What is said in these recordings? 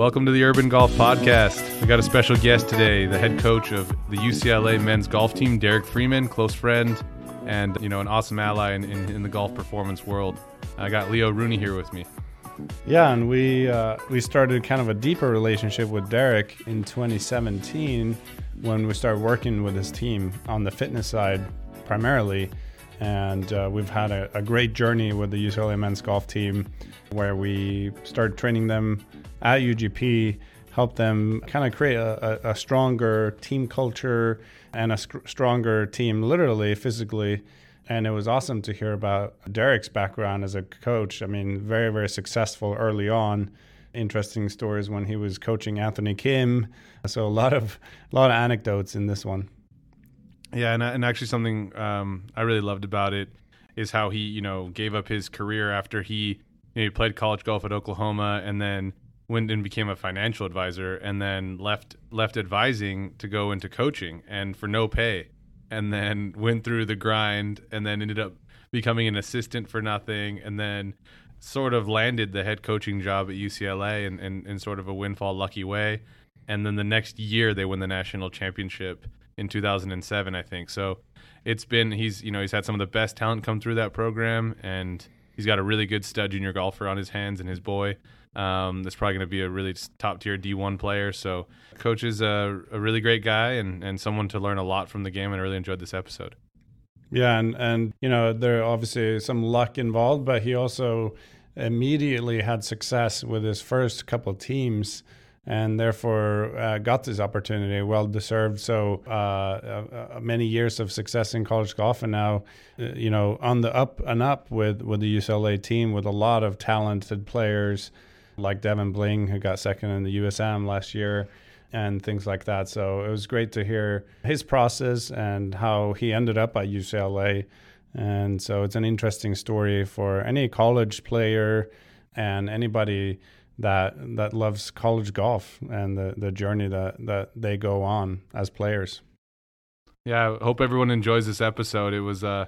Welcome to the Urban Golf Podcast. We got a special guest today, the head coach of the UCLA men's golf team, Derek Freeman, close friend, and you know an awesome ally in, in, in the golf performance world. I got Leo Rooney here with me. Yeah, and we uh, we started kind of a deeper relationship with Derek in 2017 when we started working with his team on the fitness side primarily. And uh, we've had a, a, great journey with the UCLA men's golf team where we started training them at UGP, help them kind of create a, a, a stronger team culture and a sc- stronger team, literally, physically. And it was awesome to hear about Derek's background as a coach. I mean, very, very successful early on. Interesting stories when he was coaching Anthony Kim. So a lot of a lot of anecdotes in this one. Yeah, and and actually something um, I really loved about it is how he you know gave up his career after he you know, he played college golf at Oklahoma and then went and became a financial advisor and then left left advising to go into coaching and for no pay and then went through the grind and then ended up becoming an assistant for nothing and then sort of landed the head coaching job at UCLA in, in, in sort of a windfall lucky way. And then the next year they win the national championship in 2007 I think. So it's been he's you know he's had some of the best talent come through that program and he's got a really good stud junior golfer on his hands and his boy um, that's probably going to be a really top tier D1 player. So, coach is a, a really great guy and, and someone to learn a lot from the game. And I really enjoyed this episode. Yeah, and and you know there obviously some luck involved, but he also immediately had success with his first couple teams and therefore uh, got this opportunity, well deserved. So uh, uh, uh, many years of success in college golf, and now uh, you know on the up and up with with the UCLA team with a lot of talented players like Devon Bling, who got second in the US Am last year, and things like that. So it was great to hear his process and how he ended up at UCLA. And so it's an interesting story for any college player and anybody that that loves college golf and the, the journey that, that they go on as players. Yeah, I hope everyone enjoys this episode. It was uh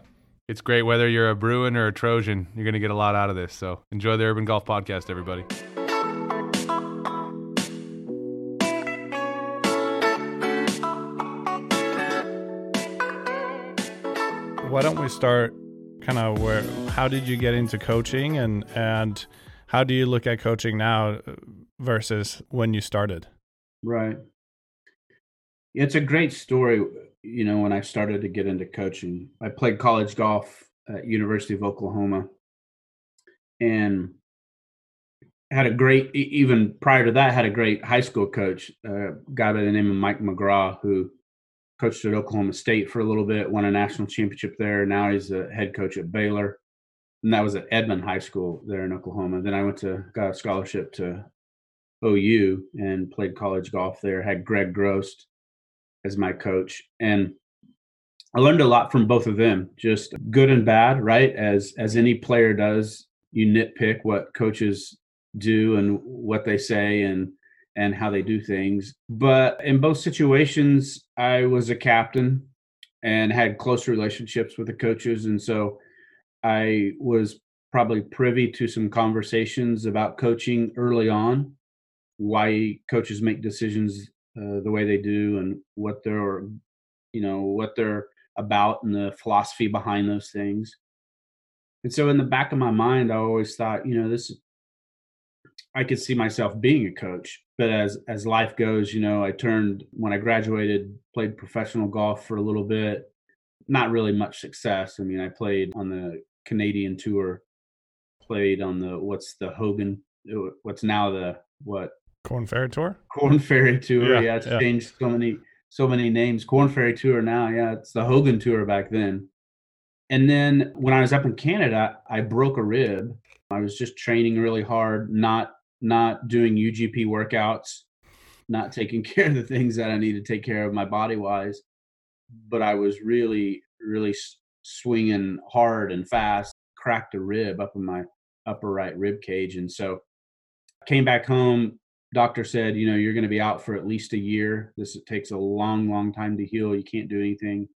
it's great whether you're a Bruin or a Trojan, you're going to get a lot out of this. So enjoy the Urban Golf Podcast, everybody. Why don't we start kind of where how did you get into coaching and and how do you look at coaching now uh, versus when you started? Right. It's a great story, you know, when I started to get into coaching. I played college golf at University of Oklahoma and had a great even prior to that had a great high school coach, uh, a guy by the name of Mike McGraw who coached at Oklahoma State for a little bit, won a national championship there. Now he's a head coach at Baylor. And that was at Edmond High School there in Oklahoma. Then I went to got a scholarship to OU and played college golf there. Had Gregg Grost as my coach. And I learned a lot from both of them, just good and bad, right? As as any player does, you nitpick what coaches do and what they say and and how they do things. But in both situations, I was a captain and had close relationships with the coaches. And so I was probably privy to some conversations about coaching early on, why coaches make decisions uh, the way they do and what they're, you know, what they're about and the philosophy behind those things. And so in the back of my mind, I always thought, you know, this I could see myself being a coach. But as as life goes, you know, I turned when I graduated, played professional golf for a little bit. Not really much success. I mean, I played on the Canadian tour, played on the what's the Hogan, uh, what's now the what Korn Ferry Tour. Korn Ferry Tour. Yeah, yeah it's yeah. changed so many so many names. Korn Ferry Tour now. Yeah, it's the Hogan Tour back then. And then when I was up in Canada, I broke a rib. I was just training really hard, not not doing UGP workouts, not taking care of the things that I need to take care of my body wise. But I was really, really swinging hard and fast, cracked a rib up in my upper right rib cage. And so I came back home. Doctor said, you know, you're going to be out for at least a year. This takes a long, long time to heal. You can't do anything.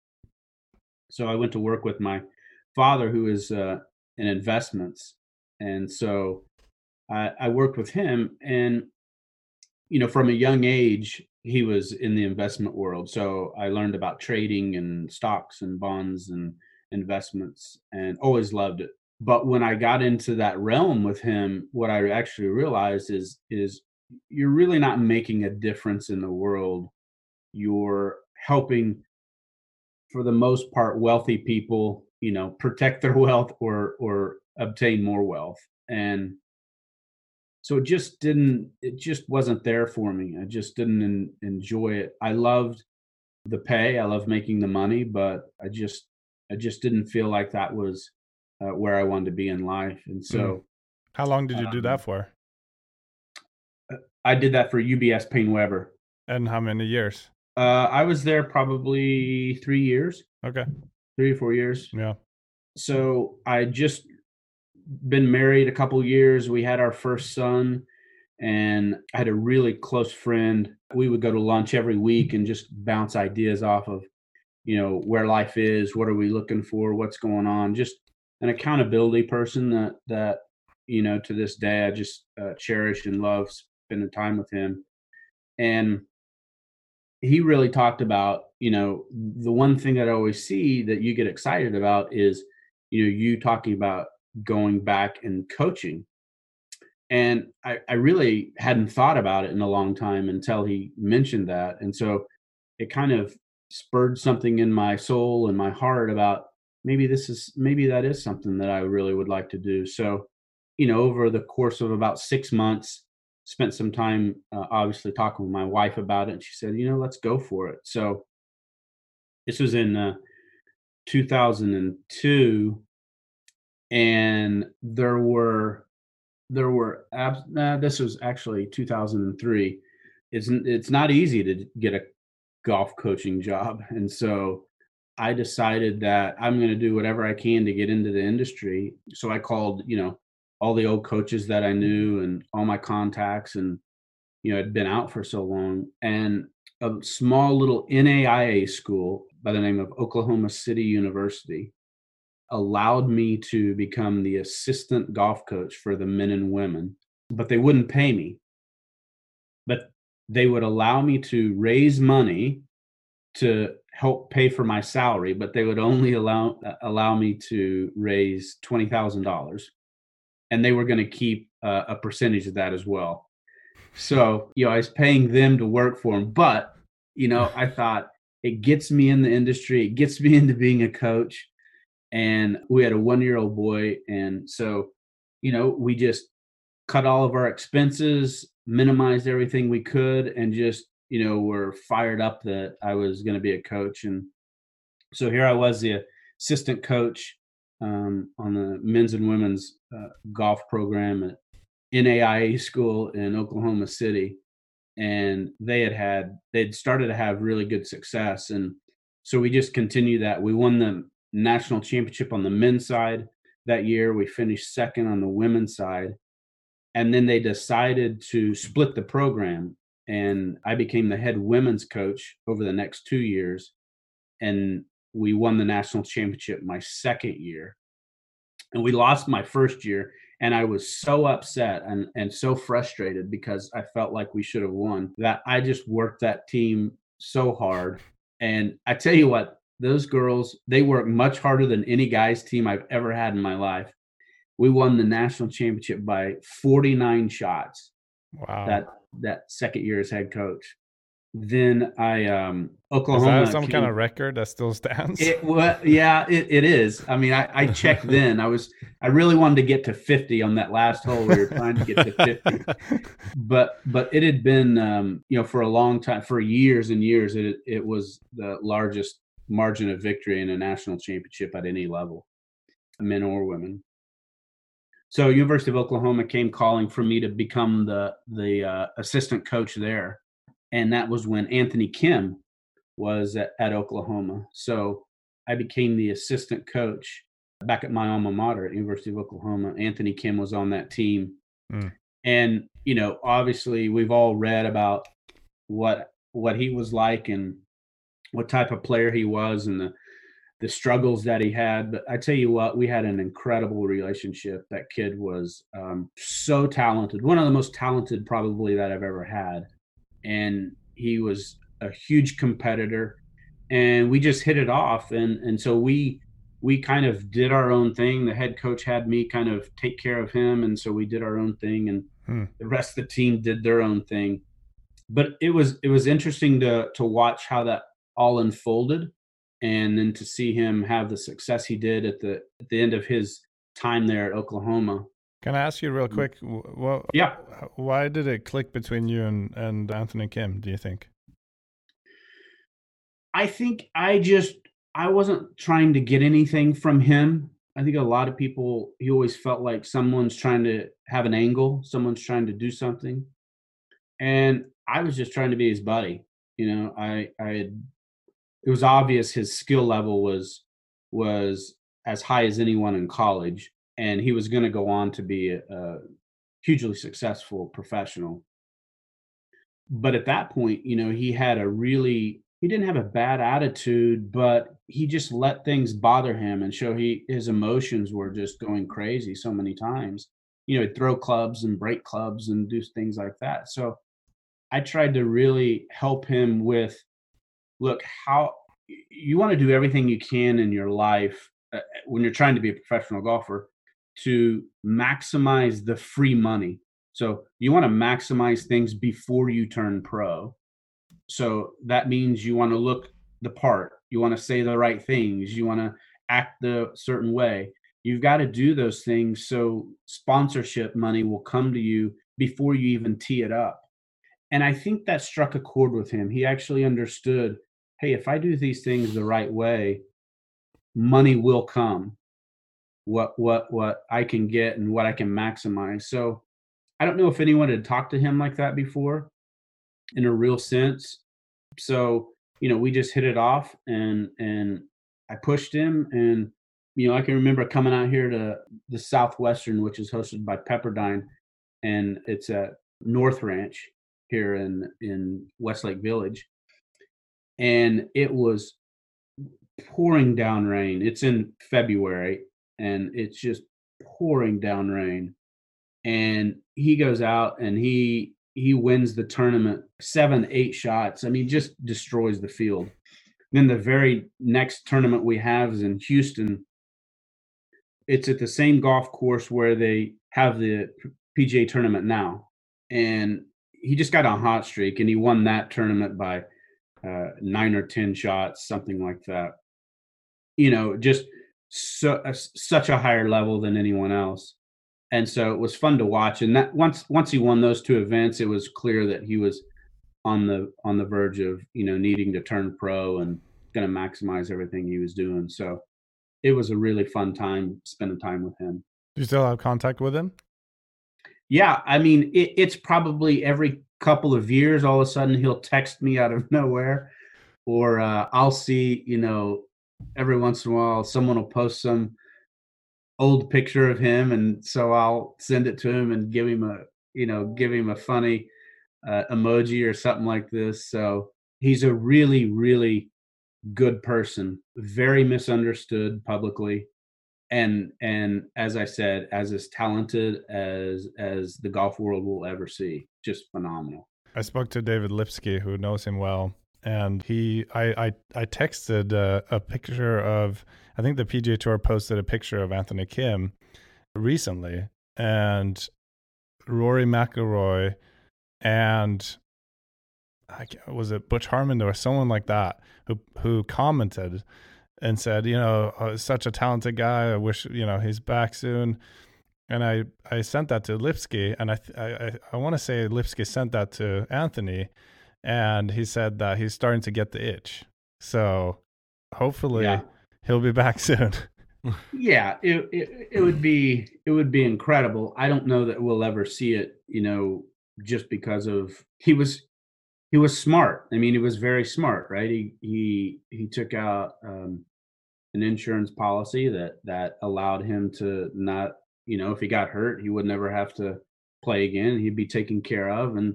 So I went to work with my father, who is uh, in investments. And so I, I worked with him, and you know, from a young age, he was in the investment world. So I learned about trading and stocks and bonds and investments and always loved it. But when I got into that realm with him, what I actually realized is is you're really not making a difference in the world. You're helping for the most part wealthy people, you know, protect their wealth or or obtain more wealth. And so it just didn't it just wasn't there for me. I just didn't en- enjoy it. I loved the pay i loved making the money but i just i just didn't feel like that was uh, where i wanted to be in life. And so mm. how long did you um, do that for? Uh, i did that for ubs paine-webber and how many years? Uh, i was there probably three years. Okay. Three or four years. Yeah. So i just been married a couple years. We had our first son, and I had a really close friend. We would go to lunch every week and just bounce ideas off of, you know, where life is, what are we looking for, what's going on. Just an accountability person that that you know to this day I just uh, cherish and love spending time with him. And he really talked about, you know, the one thing that I always see that you get excited about is, you know, you talking about going back and coaching. And I, I really hadn't thought about it in a long time until he mentioned that. And so it kind of spurred something in my soul and my heart about maybe this is maybe that is something that I really would like to do. So, you know, over the course of about six months, spent some time uh, obviously talking with my wife about it. And she said, you know, let's go for it. So this was in uh, 2002 and there were there were ab- nah, this was actually 2003 it's it's not easy to get a golf coaching job and so i decided that i'm going to do whatever i can to get into the industry so i called you know all the old coaches that i knew and all my contacts and you know had been out for so long and a small little naia school by the name of oklahoma city university allowed me to become the assistant golf coach for the men and women, but they wouldn't pay me. But they would allow me to raise money to help pay for my salary, but they would only allow uh, allow me to raise twenty thousand dollars, and they were going to keep uh, a percentage of that as well. So you know, I was paying them to work for them, but you know, I thought it gets me in the industry, it gets me into being a coach and we had a one year old boy and so you know we just cut all of our expenses minimized everything we could and just you know were fired up that i was going to be a coach and so here i was the assistant coach um, on the men's and women's uh, golf program at naia school in oklahoma city and they had had they'd started to have really good success and so we just continued that. We won the national championship on the men's side that year. We finished second on the women's side. And then they decided to split the program. And I became the head women's coach over the next two years. And we won the national championship my second year. And we lost my first year. And I was so upset and, and so frustrated because I felt like we should have won that I just worked that team so hard. And I tell you what, those girls they work much harder than any guys team I've ever had in my life. We won the national championship by 49 shots. Wow. That that second year as head coach. Then I um Oklahoma. Is that some came, kind of record that still stands? It well, yeah, it, it is. I mean, I, I checked then. I was I really wanted to get to 50 on that last hole. We were trying to get to 50, but but it had been um, you know for a long time, for years and years. It it was the largest margin of victory in a national championship at any level, men or women. So University of Oklahoma came calling for me to become the the uh, assistant coach there, and that was when Anthony Kim was at, at, Oklahoma. So I became the assistant coach back at my alma mater at University of Oklahoma. Anthony Kim was on that team, mm. and you know, obviously, we've all read about what what he was like and what type of player he was and the the struggles that he had. But I tell you what, we had an incredible relationship. That kid was um, so talented, one of the most talented probably that I've ever had. and he was a huge competitor, and we just hit it off, and and so we we kind of did our own thing. The head coach had me kind of take care of him, and so we did our own thing, and hmm. the rest of the team did their own thing. But it was it was interesting to to watch how that all unfolded, and then to see him have the success he did at the at the end of his time there at Oklahoma. Can I ask you real mm. quick? Well, yeah. Why did it click between you and and Anthony Kim? Do you think? I think I just I wasn't trying to get anything from him. I think a lot of people he always felt like someone's trying to have an angle, someone's trying to do something. And I was just trying to be his buddy. You know, I I had it was obvious his skill level was was as high as anyone in college and he was going to go on to be a, a hugely successful professional but at that point you know he had a really he didn't have a bad attitude, but he just let things bother him and show he his emotions were just going crazy so many times. You know, he'd throw clubs and break clubs and do things like that. So I tried to really help him with look how you want to do everything you can in your life uh, when you're trying to be a professional golfer to maximize the free money. So you want to maximize things before you turn pro so that means you want to look the part, you want to say the right things, you want to act the certain way. You've got to do those things so sponsorship money will come to you before you even tee it up. And I think that struck a chord with him. He actually understood hey, if I do these things the right way, money will come. What what what I can get and what I can maximize. So I don't know if anyone had talked to him like that before, in a real sense. So, you know, we just hit it off and and I pushed him and you know, I can remember coming out here to the Southwestern, which is hosted by Pepperdine, and it's at North Ranch here in in Westlake Village, and it was pouring down rain. It's in February, and it's just pouring down rain. And he goes out and he he wins the tournament seven, eight shots. I mean, just destroys the field. Then the very next tournament we have is in Houston. It's at the same golf course where they have the PGA tournament now. And he just got a hot streak and he won that tournament by uh, nine or 10 shots, something like that. You know, just so, uh, such a higher level than anyone else and so it was fun to watch. And that once once he won those two events, it was clear that he was on the on the verge of you know needing to turn pro and going to maximize everything he was doing. So it was a really fun time spending time with him. Do you still have contact with him? Yeah, I mean it, it's probably every couple of years. All of a sudden, he'll text me out of nowhere, or uh, I'll see you know every once in a while someone will post some old picture of him, and so I'll send it to him and give him a you know give him a funny uh, emoji or something like this. So he's a really really good person, very misunderstood publicly, and and as I said, as as talented as as the golf world will ever see. Just phenomenal. I spoke to David Lipsky, who knows him well, and he I I, I texted uh, a picture of I think the PGA Tour posted a picture of Anthony Kim recently, and Rory McIlroy and I, was it Butch Harmon or someone like that who who commented and said, you know, oh, such a talented guy. I wish you know he's back soon. And I I sent that to Lipsky, and I I I want to say Lipsky sent that to Anthony, and he said that he's starting to get the itch. So hopefully yeah. he'll be back soon. yeah, it, it it would be it would be incredible. I don't know that we'll ever see it, you know, just because of he was he was smart. I mean, he was very smart, right? He he he took out um, an insurance policy that that allowed him to not, you know, if he got hurt, he would never have to play again. He'd be taken care of, and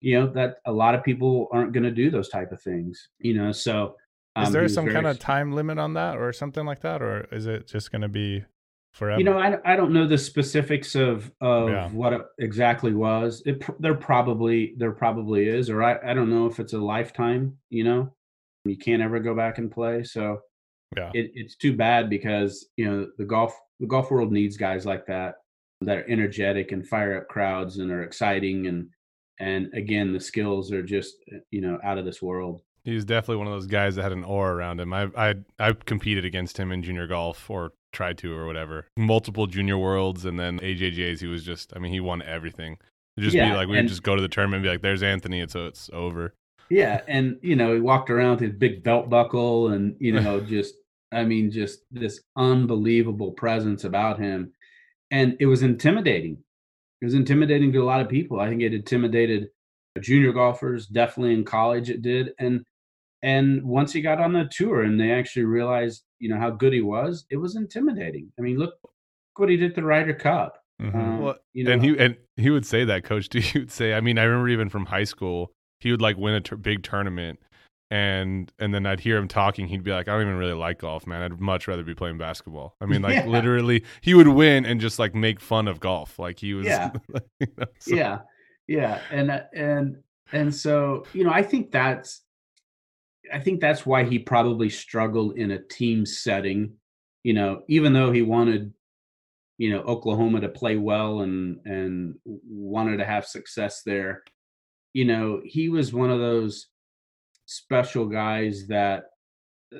you know that a lot of people aren't going to do those type of things you know so um, is there some kind of time limit on that or something like that or is it just going to be forever. You know, I, I don't know the specifics of of Yeah. what it exactly was. It there probably there probably is, or I I don't know if it's a lifetime. You know, you can't ever go back and play. So yeah. it, it's too bad because you know the golf the golf world needs guys like that that are energetic and fire up crowds and are exciting and and again the skills are just eh, you know out of this world. He's definitely one of those guys that had an aura around him. I I I competed against him in junior golf or tried to or whatever. Multiple junior worlds and then AJGAs. He was just. I mean, he won everything. It'd just Yeah, be like we would just go to the tournament and be like, "There's Anthony," and so it's over. Yeah, and you know, he walked around with his big belt buckle and you know, just I mean, just this unbelievable presence about him. And it was intimidating. It was intimidating to a lot of people. I think it intimidated junior golfers, definitely in college it did. And and once he got on the tour and they actually realized, you know, how good he was, it was intimidating. I mean, look, look what he did at the Ryder Cup. Mhm. Um, Well, you know, and he and he would say that coach too. He would say, I mean, I remember even from high school, he would like win a tur- big tournament, and and then I'd hear him talking. He'd be like, I don't even really like golf, man. I'd much rather be playing basketball. I mean, like Yeah. literally, he would win and just like make fun of golf. Like he was, Yeah. you know, so- yeah yeah and uh, and and so you know i think that's i think that's why he probably struggled in a team setting you know even though he wanted you know oklahoma to play well and and wanted to have success there you know he was one of those special guys that uh,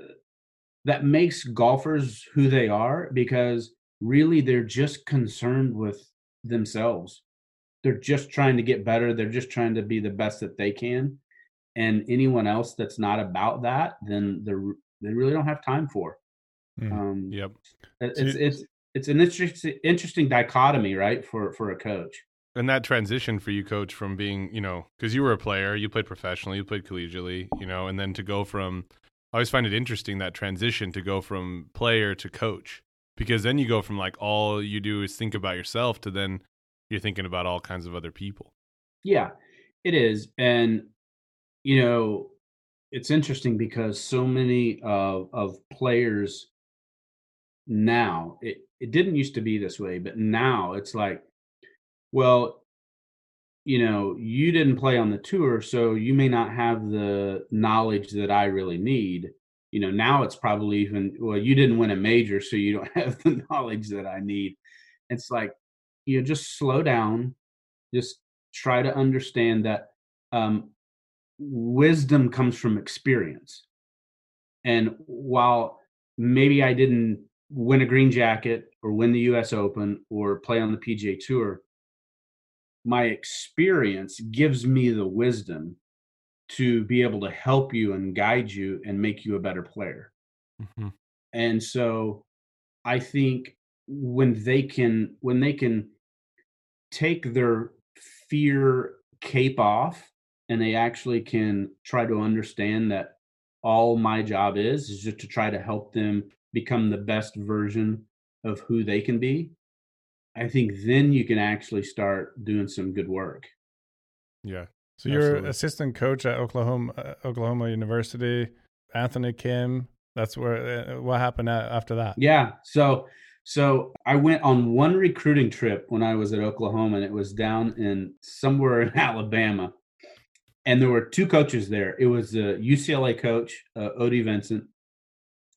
that makes golfers who they are because really they're just concerned with themselves they're just trying to get better they're just trying to be the best that they can and anyone else that's not about that then they're they really don't have time for Mm. um Yep. it's it's it's an interesting interesting dichotomy right for for a coach And that transition for you, coach, from being, you know, because you were a player, you played professionally, you played collegiately, you know, and then to go from, I always find it interesting that transition to go from player to coach, because then you go from like all you do is think about yourself to then you're thinking about all kinds of other people. Yeah, it is. And, you know, it's interesting because so many of, of players now, it, it didn't used to be this way, but now it's like, well, you know, you didn't play on the tour, so you may not have the knowledge that I really need. You know, now it's probably even, well, you didn't win a major, so you don't have the knowledge that I need. It's like, you know, just slow down, just try to understand that um, wisdom comes from experience. And while maybe I didn't win a green jacket or win the US Open or play on the PGA Tour, my experience gives me the wisdom to be able to help you and guide you and make you a better player. Mm-hmm. And so I think when they can when they can take their fear cape off and they actually can try to understand that all my job is is just to try to help them become the best version of who they can be i think then you can actually start doing some good work Yeah. So you're assistant coach at Oklahoma uh, Oklahoma University. Anthony Kim. That's where. Uh, what happened after that? Yeah. So so I went on one recruiting trip when I was at Oklahoma and it was down in somewhere in Alabama. And there were two coaches there. It was the UCLA coach, uh, O.D. Vincent,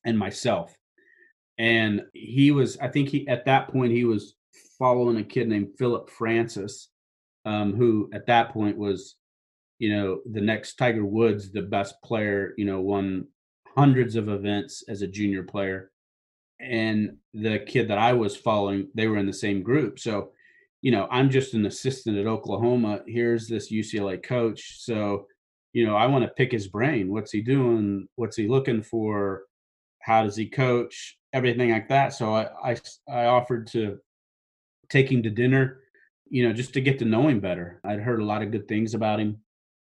and myself. And he was, I think he at that point he was following a kid named Philip Francis, um, who at that point was, you know, the next Tiger Woods, the best player, you know, won hundreds of events as a junior player and the kid that I was following, they were in the same group. So, you know, I'm just an assistant at Oklahoma. Here's this UCLA coach. So, you know, I want to pick his brain. What's he doing? What's he looking for? How does he coach? Everything like that. So I, I, I offered to take him to dinner, you know, just to get to know him better. I'd heard a lot of good things about him.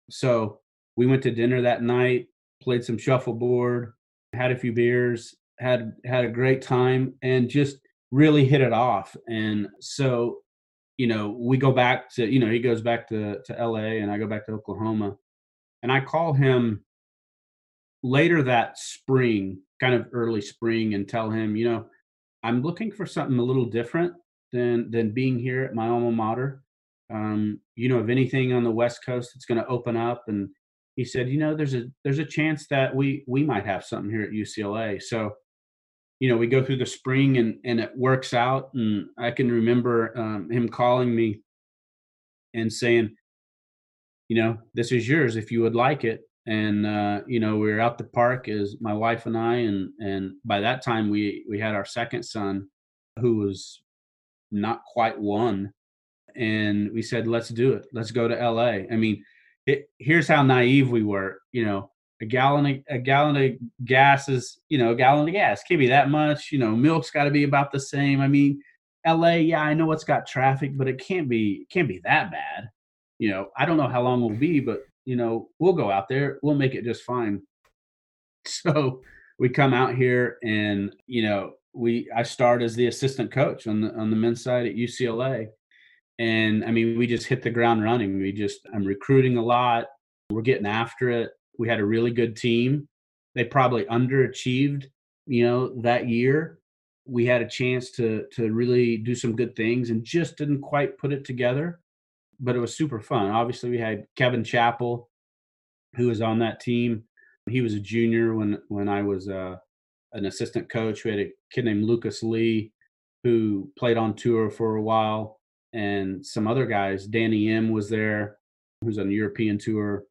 So we went to dinner that night, played some shuffleboard, had a few beers, had had a great time and just really hit it off and so you know we go back to you know he goes back to to LA and I go back to Oklahoma and I call him later that spring kind of early spring and tell him you know I'm looking for something a little different than than being here at my alma mater. Um, you know, of anything on the West Coast that's going to open up, and he said, you know, there's a there's a chance that we we might have something here at UCLA. So, you know, we go through the spring and and it works out. And I can remember um, him calling me and saying, you know, this is yours if you would like it. And uh, you know, we were out the park as my wife and I, and and by that time we we had our second son, who was not quite one, and we said, let's do it. Let's go to LA. I mean, it, here's how naive we were. You know, a gallon of, a gallon of gas is you know a gallon of gas can't be that much. You know, milk's got to be about the same. I mean, LA, yeah, I know it's got traffic, but it can't be can't be that bad. You know, I don't know how long we'll be, but you know, we'll go out there. We'll make it just fine. So we come out here, and you know, we I started as the assistant coach on the on the men's side at UCLA, and I mean, we just hit the ground running. We just I'm recruiting a lot. We're getting after it. We had a really good team. They probably underachieved, you know, that year. We had a chance to to really do some good things and just didn't quite put it together but it was super fun. Obviously, we had Kevin Chappell, who was on that team. He was a junior when when I was uh, an assistant coach. We had a kid named Lucas Lee, who played on tour for a while, and some other guys. Danny M was there, who's on the European tour.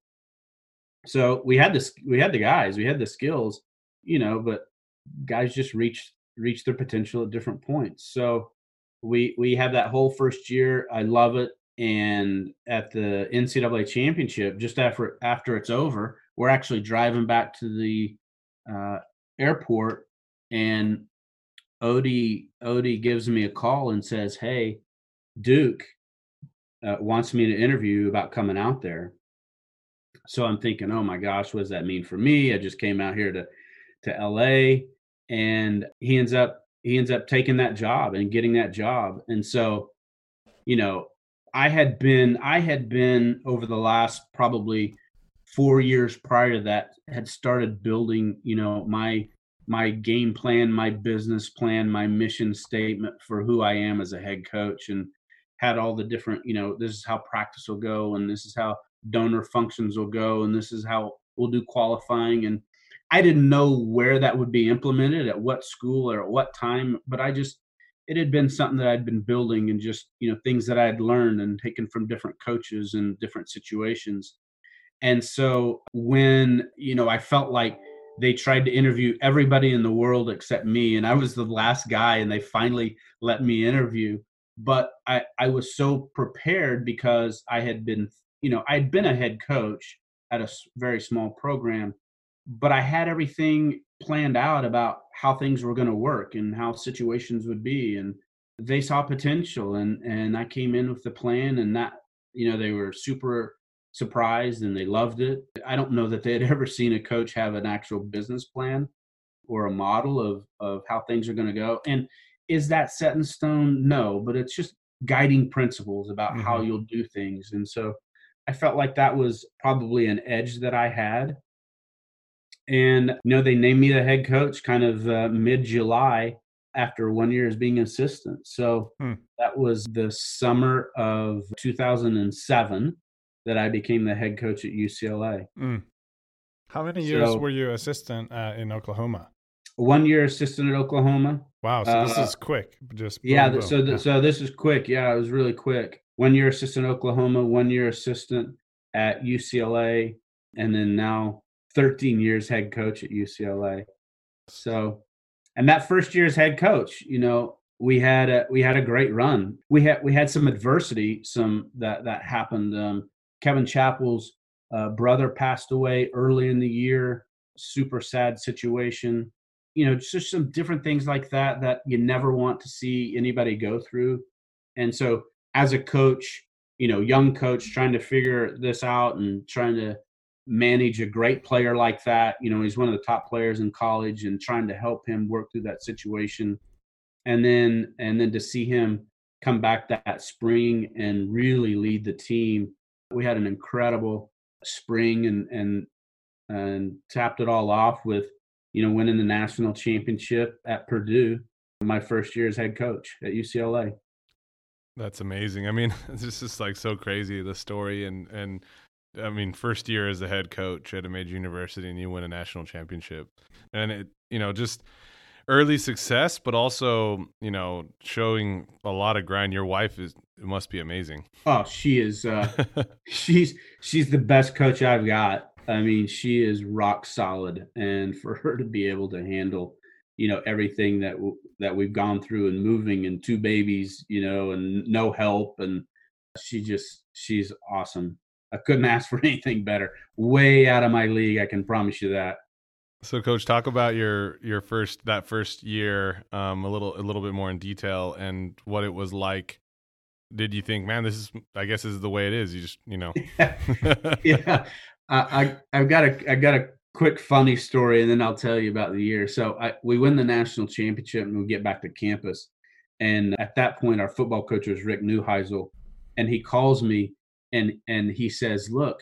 So we had this. We had the guys. We had the skills, you know. But guys just reached reached their potential at different points. So we we had that whole first year. I love it and at the NCAA championship, just after after it's over, we're actually driving back to the uh, airport, and O.D. O.D. gives me a call and says, "Hey, Duke uh, wants me to interview about coming out there." So I'm thinking, "Oh my gosh, what does that mean for me? I just came out here to to LA." And he ends up he ends up taking that job and getting that job, and so you know I had been I had been over the last probably four years prior to that had started building you know my my game plan my business plan my mission statement for who i am as a head coach and had all the different you know this is how practice will go and this is how donor functions will go and this is how we'll do qualifying and i didn't know where that would be implemented at what school or at what time but i just it had been something that I'd been building and just, you know, things that i'd learned and taken from different coaches and different situations. And so when, you know, I felt like they tried to interview everybody in the world except me, and I was the last guy, and they finally let me interview. But I, I was so prepared because I had been, you know, I'd been a head coach at a very small program, but I had everything planned out about how things were going to work and how situations would be and they saw potential and and I came in with the plan and that you know they were super surprised and they loved it. I don't know that they had ever seen a coach have an actual business plan or a model of of how things are going to go. And is that set in stone? No, but it's just guiding principles about mm-hmm. how you'll do things. And so I felt like that was probably an edge that I had and you know, they named me the head coach kind of uh, mid July after one year as being assistant. So hmm. that was the summer of 2007 that I became the head coach at UCLA. Mm. How many years so, were you assistant uh, in Oklahoma? One year assistant at Oklahoma. Wow, so this uh, is quick. Just boom, yeah, boom. so th- so this is quick. Yeah, it was really quick. One year assistant Oklahoma, one year assistant at UCLA, and then now 13 years head coach at UCLA. So, and that first year as head coach, you know, we had a we had a great run. We had we had some adversity, some that that happened. Um, Kevin Chappell's uh, brother passed away early in the year. Super sad situation. You know, just some different things like that that you never want to see anybody go through. And so, as a coach, you know, young coach trying to figure this out and trying to manage a great player like that. You know, he's one of the top players in college and trying to help him work through that situation. And then and then to see him come back that spring and really lead the team. We had an incredible spring and and and tapped it all off with, you know, winning the national championship at Purdue my first year as head coach at UCLA. That's amazing. I mean, this is like so crazy the story and and I mean, first year as a head coach at a major university and you win a national championship. And it, you know, just early success, but also, you know, showing a lot of grind. Your wife is it must be amazing. Oh, she is uh she's she's the best coach I've got. I mean, she is rock solid and for her to be able to handle you know everything that w- that we've gone through and moving and two babies you know and no help and she just she's awesome I couldn't ask for anything better. Way out of my league, I can promise you that. So, coach, talk about your your first that first year um, a little a little bit more in detail and what it was like. Did you think, man, this is I guess this is the way it is? You just you know. yeah, I, I have got a I got a quick funny story, and then I'll tell you about the year. So I, we win the national championship, and we get back to campus. And at that point, our football coach was Rick Neuheisel, and he calls me and and he says, "Look,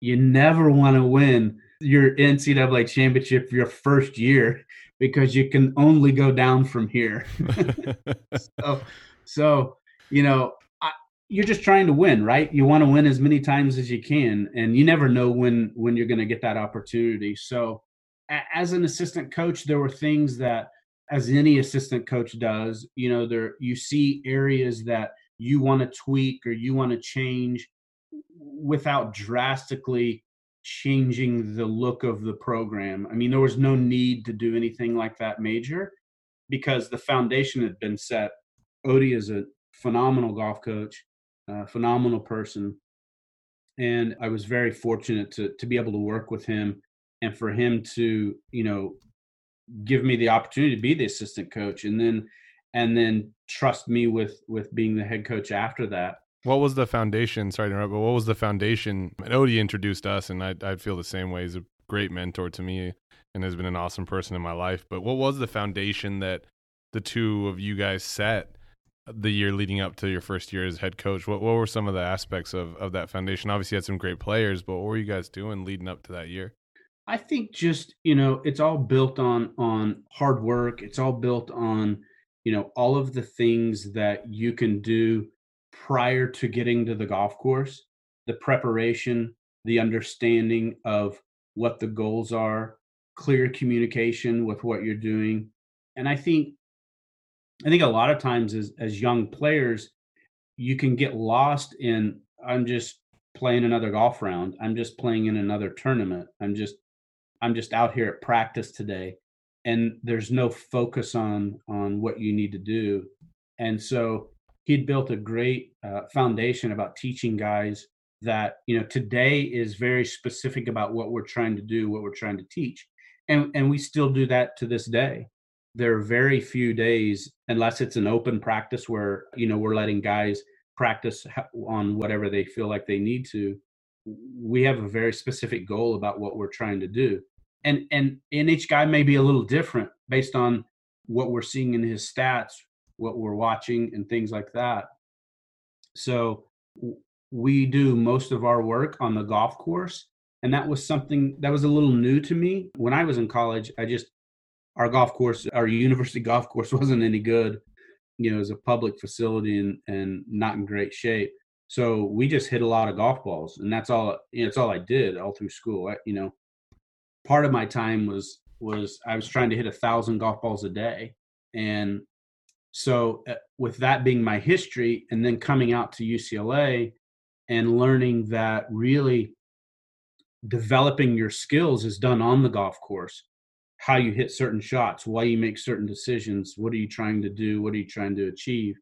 you never want to win your NCAA championship your first year because you can only go down from here." so, so you know, I, you're just trying to win, right? You want to win as many times as you can, and you never know when when you're going to get that opportunity. So, a, as an assistant coach, there were things that as any assistant coach does you know there you see areas that you want to tweak or you want to change without drastically changing the look of the program. I mean, there was no need to do anything like that major because the foundation had been set. O.D. is a phenomenal golf coach, a phenomenal person. And I was very fortunate to to be able to work with him and for him to, you know, give me the opportunity to be the assistant coach and then and then trust me with with being the head coach after that what was the foundation? Sorry to interrupt, but what was the foundation? And O.D. introduced us, and I I feel the same way. He's a great mentor to me, and has been an awesome person in my life. But what was the foundation that the two of you guys set the year leading up to your first year as head coach? What what were some of the aspects of of that foundation? Obviously, you had some great players, but what were you guys doing leading up to that year? I think just you know it's all built on on hard work. It's all built on you know all of the things that you can do prior to getting to the golf course the preparation the understanding of what the goals are clear communication with what you're doing. And i think i think a lot of times as as young players you can get lost in i'm just playing another golf round. I'm just playing in another tournament. I'm just i'm just out here at practice today. And there's no focus on on what you need to do. And so he'd built a great uh, foundation about teaching guys that you know today is very specific about what we're trying to do what we're trying to teach. And and we still do that to this day. There are very few days unless it's an open practice where you know we're letting guys practice on whatever they feel like they need to we have a very specific goal about what we're trying to do. And and and each guy may be a little different based on what we're seeing in his stats what we're watching and things like that. So we do most of our work on the golf course and that was something that was a little new to me. When i was in college i just our golf course our university golf course wasn't any good you know as a public facility and and not in great shape. So we just hit a lot of golf balls and that's all you know, that's all i did all through school I, you know. Part of my time was was i was trying to hit a thousand golf balls a day and so, uh, with that being my history, and then coming out to UCLA and learning that really developing your skills is done on the golf course how you hit certain shots, why you make certain decisions, what are you trying to do, what are you trying to achieve.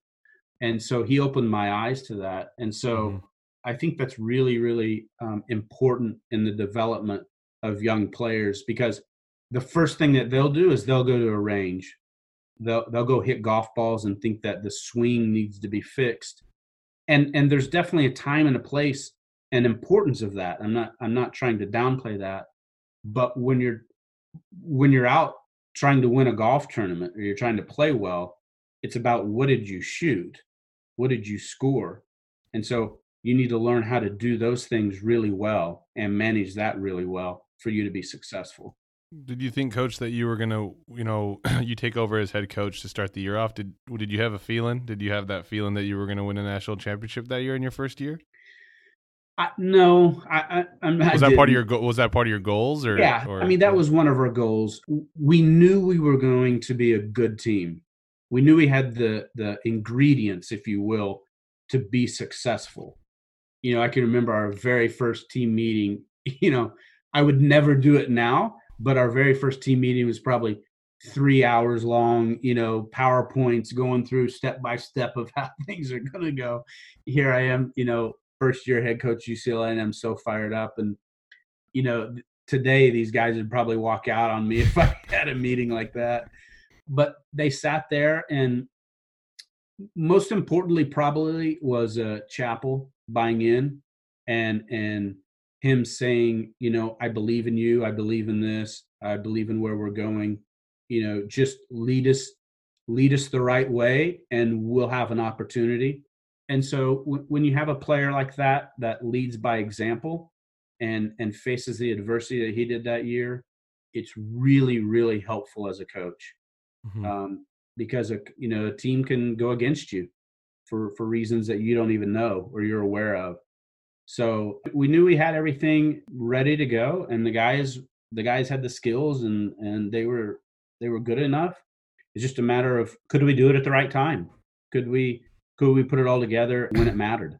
And so he opened my eyes to that. And so mm-hmm. I think that's really, really um, important in the development of young players because the first thing that they'll do is they'll go to a range they'll they'll go hit golf balls and think that the swing needs to be fixed. And and there's definitely a time and a place and importance of that. I'm not i'm not trying to downplay that. But when you're when you're out trying to win a golf tournament or you're trying to play well it's about what did you shoot? What did you score? And so you need to learn how to do those things really well and manage that really well for you to be successful Did you think, Coach, that you were gonna, you know, you take over as head coach to start the year off? Did did you have a feeling? Did you have that feeling that you were gonna win a national championship that year in your first year? I, no, I, I, was I that didn't. part of your go- was that part of your goals or Yeah, or, I mean that was one of our goals. We knew we were going to be a good team. We knew we had the the ingredients, if you will, to be successful. You know, I can remember our very first team meeting. You know, I would never do it now, but our very first team meeting was probably three hours long. You know, powerpoints going through step by step of how things are going to go. Here I am, you know, first year head coach UCLA, and I'm so fired up. And you know, today these guys would probably walk out on me if I had a meeting like that. But they sat there, and most importantly, probably was uh, Chappell buying in, and and him saying, you know, I believe in you. I believe in this. I believe in where we're going. You know, just lead us, lead us the right way, and we'll have an opportunity. And so w- when you have a player like that that leads by example and and faces the adversity that he did that year, it's really really helpful as a coach Mhm. um, because a you know a team can go against you for for reasons that you don't even know or you're aware of. So we knew we had everything ready to go, and the guys the guys had the skills and and they were they were good enough. It's just a matter of could we do it at the right time? Could we could we put it all together when it mattered?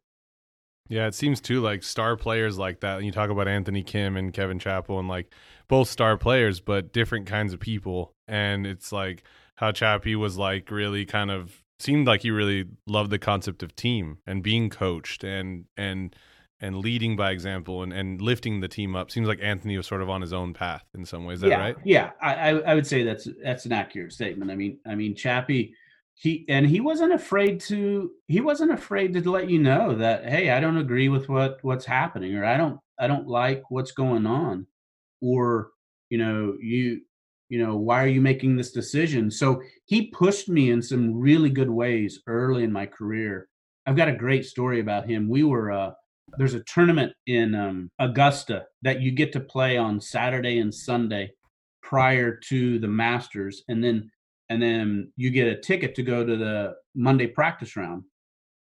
Yeah, it seems too like star players like that. And you talk about Anthony Kim and Kevin Chappell and like both star players, but different kinds of people. And it's like how Chappie was like really kind of seemed like he really loved the concept of team and being coached and and and leading by example and, and lifting the team up. Seems like Anthony was sort of on his own path in some ways. Is that yeah, right? Yeah, I, I I would say that's that's an accurate statement. I mean, I mean, Chappie, he and he wasn't afraid to he wasn't afraid to let you know that hey, I don't agree with what what's happening, or I don't I don't like what's going on, or you know you you know why are you making this decision? So he pushed me in some really good ways early in my career. I've got a great story about him. We were uh, there's a tournament in um, Augusta that you get to play on Saturday and Sunday prior to the Masters, and then and then you get a ticket to go to the Monday practice round,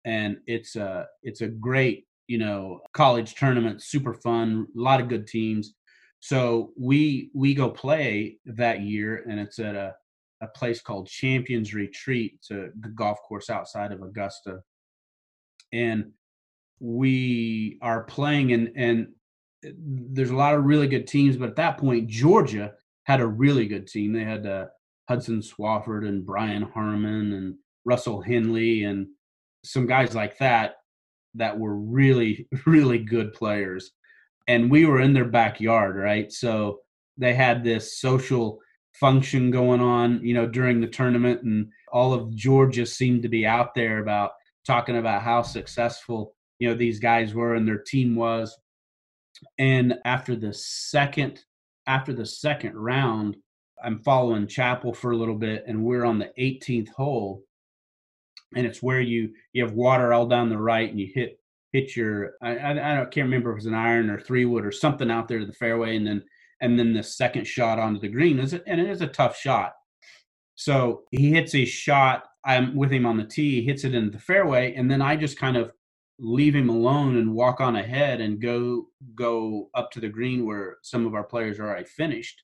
and it's a it's a great you know college tournament, super fun, a lot of good teams. So we we go play that year, and it's at a a place called Champions Retreat. It's a golf course outside of Augusta, and we are playing and and there's a lot of really good teams but at that point georgia had a really good team. They had uh, hudson swafford and brian harman and russell henley and some guys like that that were really really good players. And we were in their backyard right? So they had this social function going on you know during the tournament and all of georgia seemed to be out there about talking about how successful you know these guys were and their team was. And after the second after the second round i'm following Chappell for a little bit and we're on the 18th hole. And it's where you you have water all down the right and you hit hit your i i, I don't, can't remember if it was an iron or three wood or something out there to the fairway and then and then the second shot onto the green. Is it and it is a tough shot. So he hits a shot i'm with him on the tee hits it into the fairway and then i just kind of leave him alone and walk on ahead and go go up to the green where some of our players are already finished.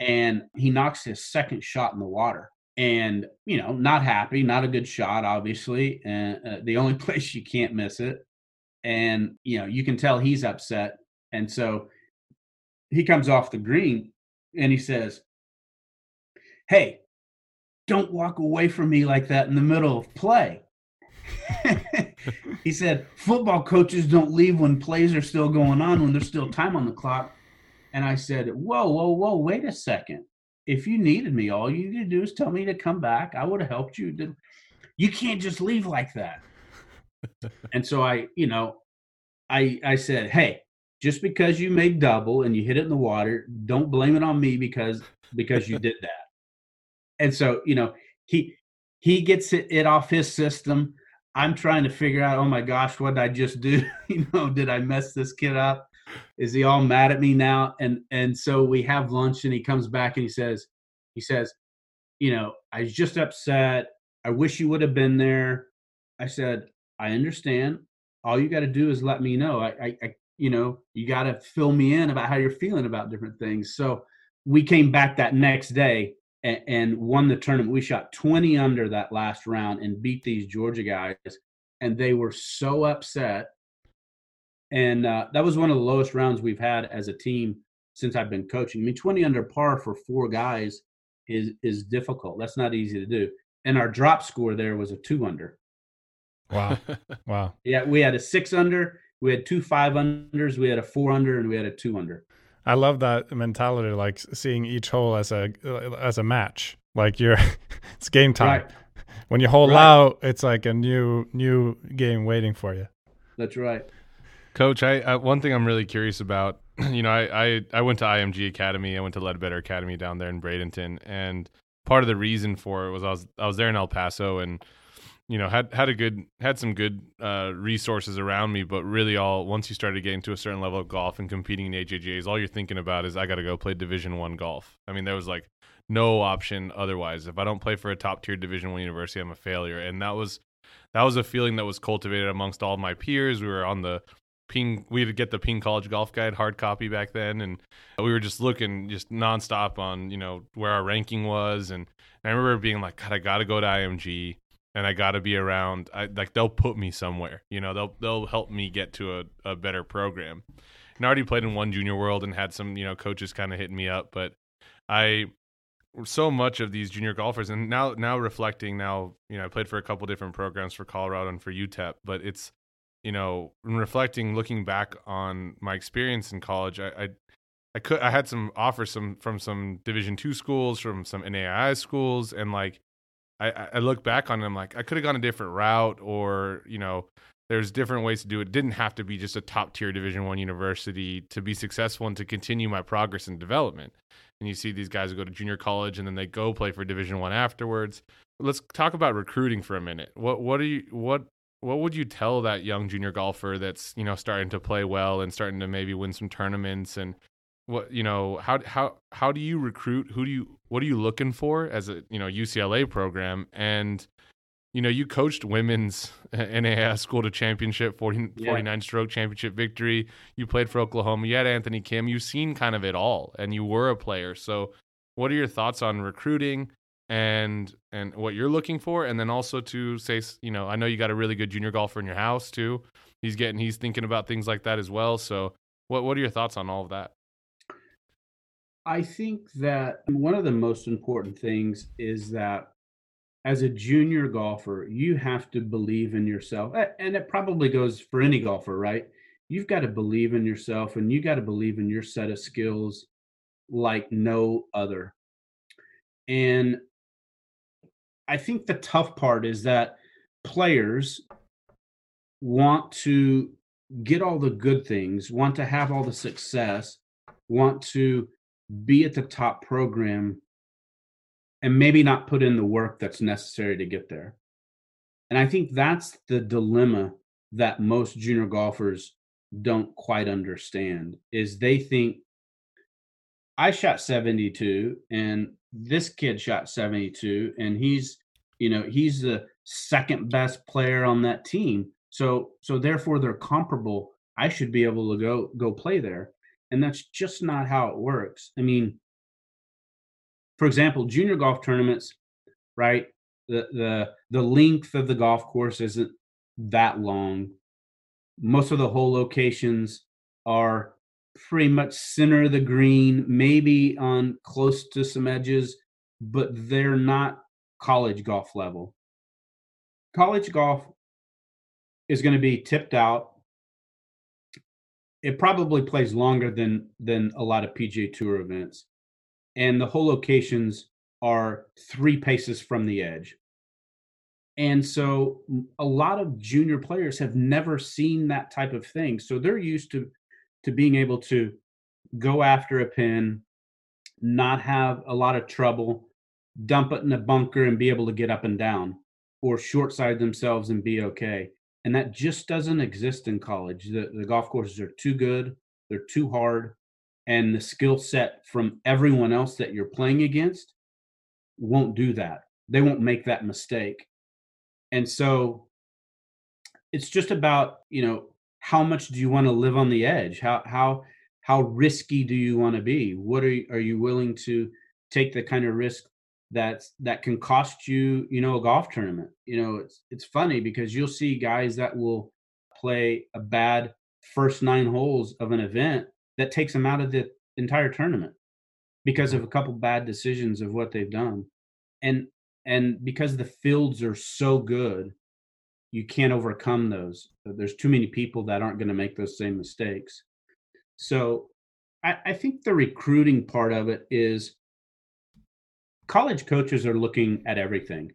And he knocks his second shot in the water. And you know not happy not a good shot obviously and uh, the only place you can't miss it. And you know you can tell he's upset. And so he comes off the green and he says hey don't walk away from me like that in the middle of play he said football coaches don't leave when plays are still going on when there's still time on the clock. And i said whoa whoa whoa wait a second. If you needed me all you need to do is tell me to come back. I would have helped you. You can't just leave like that. And so i you know i i said hey just because you made double and you hit it in the water don't blame it on me because because you did that. And so you know he he gets it, it off his system I'm trying to figure out, oh my gosh, what did I just do? you know, did I mess this kid up? is he all mad at me now? And and so we have lunch, and he comes back and he says, he says, you know, I was just upset. I wish you would have been there. I said, I understand. All you got to do is let me know. I, I, I you know, you got to fill me in about how you're feeling about different things. So we came back that next day and, and won the tournament. We shot 20 under that last round and beat these Georgia guys, and they were so upset. And uh, that was one of the lowest rounds we've had as a team since I've been coaching. I mean, 20 under par for four guys is is difficult. That's not easy to do. And our drop score there was a two under. Wow. Wow. yeah, we had a six under, we had two five unders, we had a four under, and we had a two under. I love that mentality, like seeing each hole as a as a match. Like you're, it's game time. Right. When you hold right. out, it's like a new new game waiting for you. That's right. Coach, I, I one thing I'm really curious about. You know, I, I I went to IMG Academy. I went to Leadbetter Academy down there in Bradenton, and part of the reason for it was I was I was there in El Paso and you know had had a good had some good uh, resources around me but really all once you started getting to a certain level of golf and competing in AJGAs all you're thinking about is I got to go play division 1 golf. I mean there was like no option otherwise. If I don't play for a top tier division 1 university I'm a failure and that was that was a feeling that was cultivated amongst all my peers. We were on the ping we had to get the ping college golf guide hard copy back then and we were just looking just nonstop on you know where our ranking was and, and i remember being like god i gotta go to img and I got to be around. I, like they'll put me somewhere, you know. They'll they'll help me get to a, a better program. And I already played in one junior world and had some you know coaches kind of hitting me up, but I so much of these junior golfers and now now reflecting now you know I played for a couple different programs for Colorado and for UTEP, but it's you know reflecting looking back on my experience in college, I, I I could I had some offers some from some Division two schools, from some NAIA schools, and like I, I look back on them like I could have gone a different route, or you know, there's different ways to do it. it didn't have to be just a top tier Division One university to be successful and to continue my progress and development. And you see these guys go to junior college and then they go play for Division One afterwards. Let's talk about recruiting for a minute. What what are you what what would you tell that young junior golfer that's you know starting to play well and starting to maybe win some tournaments and what you know how how how do you recruit? Who do you what are you looking for as a you know UCLA program? And you know you coached women's NAIA school to championship 40, yeah. 49 stroke championship victory. You played for Oklahoma. You had Anthony Kim. You've seen kind of it all and you were a player. So what are your thoughts on recruiting and and what you're looking for? And then also to say you know I know you got a really good junior golfer in your house too. He's getting he's thinking about things like that as well. So what what are your thoughts on all of that I think that one of the most important things is that as a junior golfer, you have to believe in yourself. And it probably goes for any golfer, right? You've got to believe in yourself and you got to believe in your set of skills like no other. And I think the tough part is that players want to get all the good things, want to have all the success, want to be at the top program and maybe not put in the work that's necessary to get there. And I think that's the dilemma that most junior golfers don't quite understand is they think I shot 72 and this kid shot 72 and he's you know he's the second best player on that team. So so therefore they're comparable. I should be able to go go play there and that's just not how it works. I mean, for example, junior golf tournaments, right? The the the length of the golf course isn't that long. Most of the hole locations are pretty much center of the green, maybe on close to some edges, but they're not college golf level. College golf is going to be tipped out it probably plays longer than than a lot of PGA Tour events, and the hole locations are three paces from the edge. And so a lot of junior players have never seen that type of thing. So they're used to to being able to go after a pin, not have a lot of trouble, dump it in a bunker and be able to get up and down, or short side themselves and be okay and that just doesn't exist in college. The, the golf courses are too good, they're too hard, and the skill set from everyone else that you're playing against won't do that. They won't make that mistake. And so it's just about, you know, how much do you want to live on the edge? How how how risky do you want to be? What are you, are you willing to take the kind of risk that's that can cost you, you know, a golf tournament? You know, it's it's funny because you'll see guys that will play a bad first nine holes of an event that takes them out of the entire tournament because of a couple bad decisions of what they've done. And and because the fields are so good, you can't overcome those. There's too many people that aren't going to make those same mistakes. So I, I think the recruiting part of it is college coaches are looking at everything.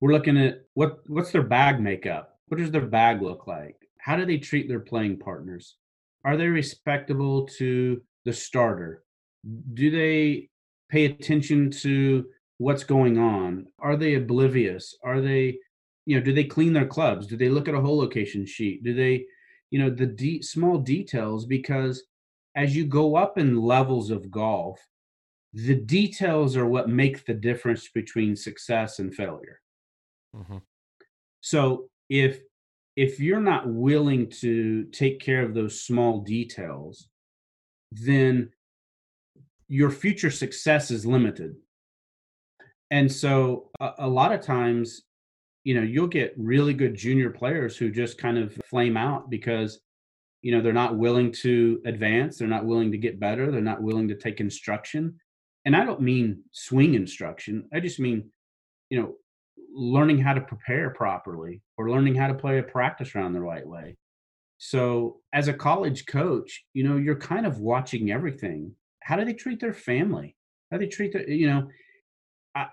We're looking at what what's their bag makeup? What does their bag look like? How do they treat their playing partners? Are they respectable to the starter? Do they pay attention to what's going on? Are they oblivious? Are they, you know, do they clean their clubs? Do they look at a hole location sheet? Do they, you know, the de- small details? Because as you go up in levels of golf, the details are what make the difference between success and failure. Mm-hmm. So if if you're not willing to take care of those small details, then your future success is limited. And so a, a, lot of times, you know, you'll get really good junior players who just kind of flame out because, you know, they're not willing to advance, they're not willing to get better, they're not willing to take instruction. And I don't mean swing instruction. I just mean, you know, learning how to prepare properly or learning how to play a practice round the right way. So, as a college coach, you know, you're kind of watching everything. How do they treat their family? How do they treat their, you know, I,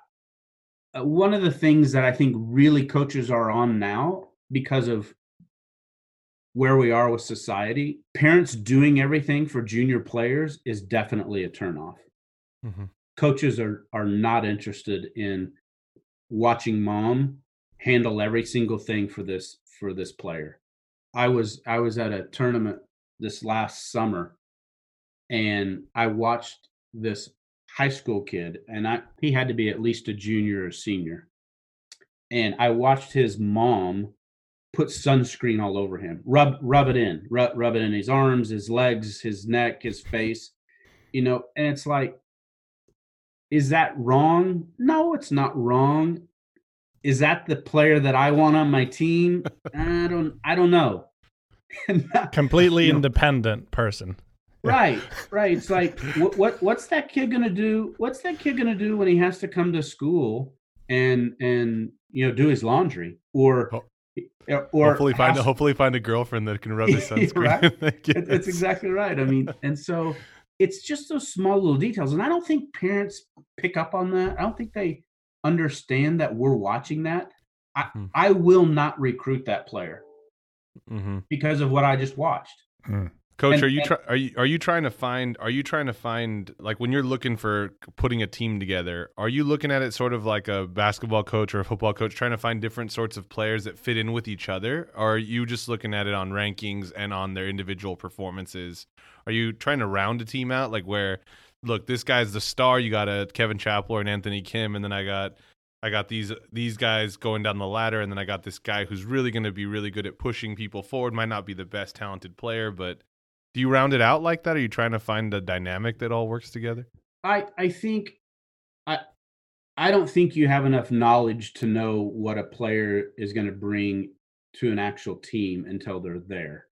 uh, one of the things that I think really coaches are on now because of where we are with society, parents doing everything for junior players is definitely a turnoff. Mm-hmm. Coaches are are not interested in watching mom handle every single thing for this for this player. I was I was at a tournament this last summer and I watched this high school kid and I he had to be at least a junior or senior. And I watched his mom put sunscreen all over him. Rub rub it in. Rub rub it in his arms, his legs, his neck, his face. You know, and it's like is that wrong? No, it's not wrong. Is that the player that I want on my team? I don't I don't know. Completely independent person. Right, right. It's like what, what what's that kid gonna do? What's that kid gonna do when he has to come to school and and you know do his laundry or or hopefully find a, hopefully find a girlfriend that can rub his sunscreen. right? It's exactly right. I mean, and so it's just those small little details. And I don't think parents pick up on that. I don't think they understand that we're watching that. I, mm-hmm. I will not recruit that player mm-hmm. because of what I just watched. Mm. Coach, and, are you try, are you are you trying to find are you trying to find like when you're looking for putting a team together, are you looking at it sort of like a basketball coach or a football coach trying to find different sorts of players that fit in with each other? Or are you just looking at it on rankings and on their individual performances? Are you trying to round a team out like where look, this guy's the star, you got a Kevin Chappell and Anthony Kim and then I got I got these these guys going down the ladder, and then I got this guy who's really going to be really good at pushing people forward. Might not be the best talented player, but do you round it out like that? Are you trying to find a dynamic that all works together? I I think I I don't think you have enough knowledge to know what a player is going to bring to an actual team until they're there,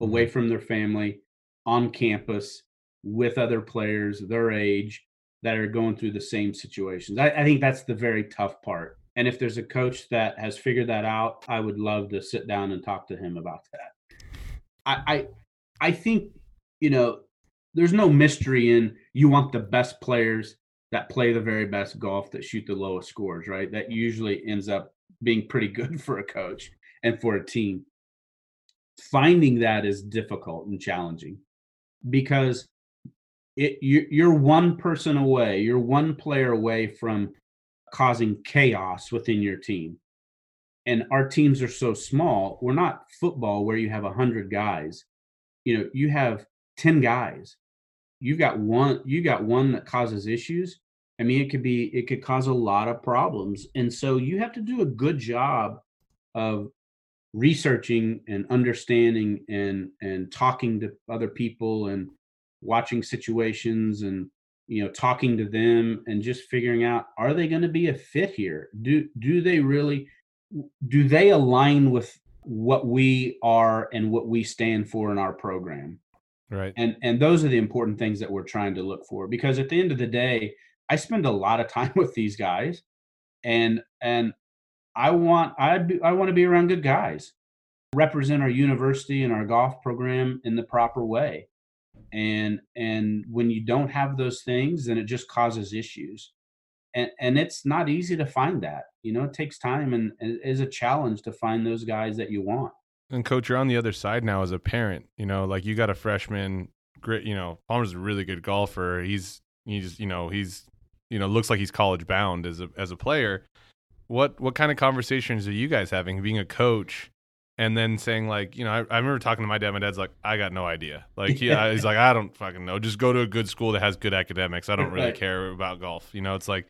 away mm-hmm. from their family, on campus, with other players their age that are going through the same situations. I, I think that's the very tough part. And if there's a coach that has figured that out, I would love to sit down and talk to him about that. I, I I think, you know, there's no mystery in you want the best players that play the very best golf that shoot the lowest scores, right? That usually ends up being pretty good for a coach and for a team. Finding that is difficult and challenging because it you're one person away, you're one player away from causing chaos within your team. And our teams are so small. We're not football where you have a hundred guys you know, you have 10 guys. You've got one, you got one that causes issues. I mean, it could be, it could cause a lot of problems. And so you have to do a good job of researching and understanding and and talking to other people and watching situations and you know talking to them and just figuring out are they going to be a fit here? Do do they really do they align with what we are and what we stand for in our program? Right. And and those are the important things that we're trying to look for because at the end of the day i spend a lot of time with these guys and and i want i i want to be around good guys. Represent our university and our golf program in the proper way. And and when you don't have those things then it just causes issues. And and it's not easy to find that you know it takes time and, and is a challenge to find those guys that you want. And coach you're on the other side now as a parent you know like you got a freshman great you know palmer's a really good golfer. He's he's you know he's you know looks like he's college bound as a as a player what what kind of conversations are you guys having being a coach and then saying like, you know, I, I, remember talking to my dad. My dad's like, I got no idea. Like, he, yeah. he's like, I don't fucking know. Just go to a good school that has good academics. I don't really right. care about golf. You know, it's like,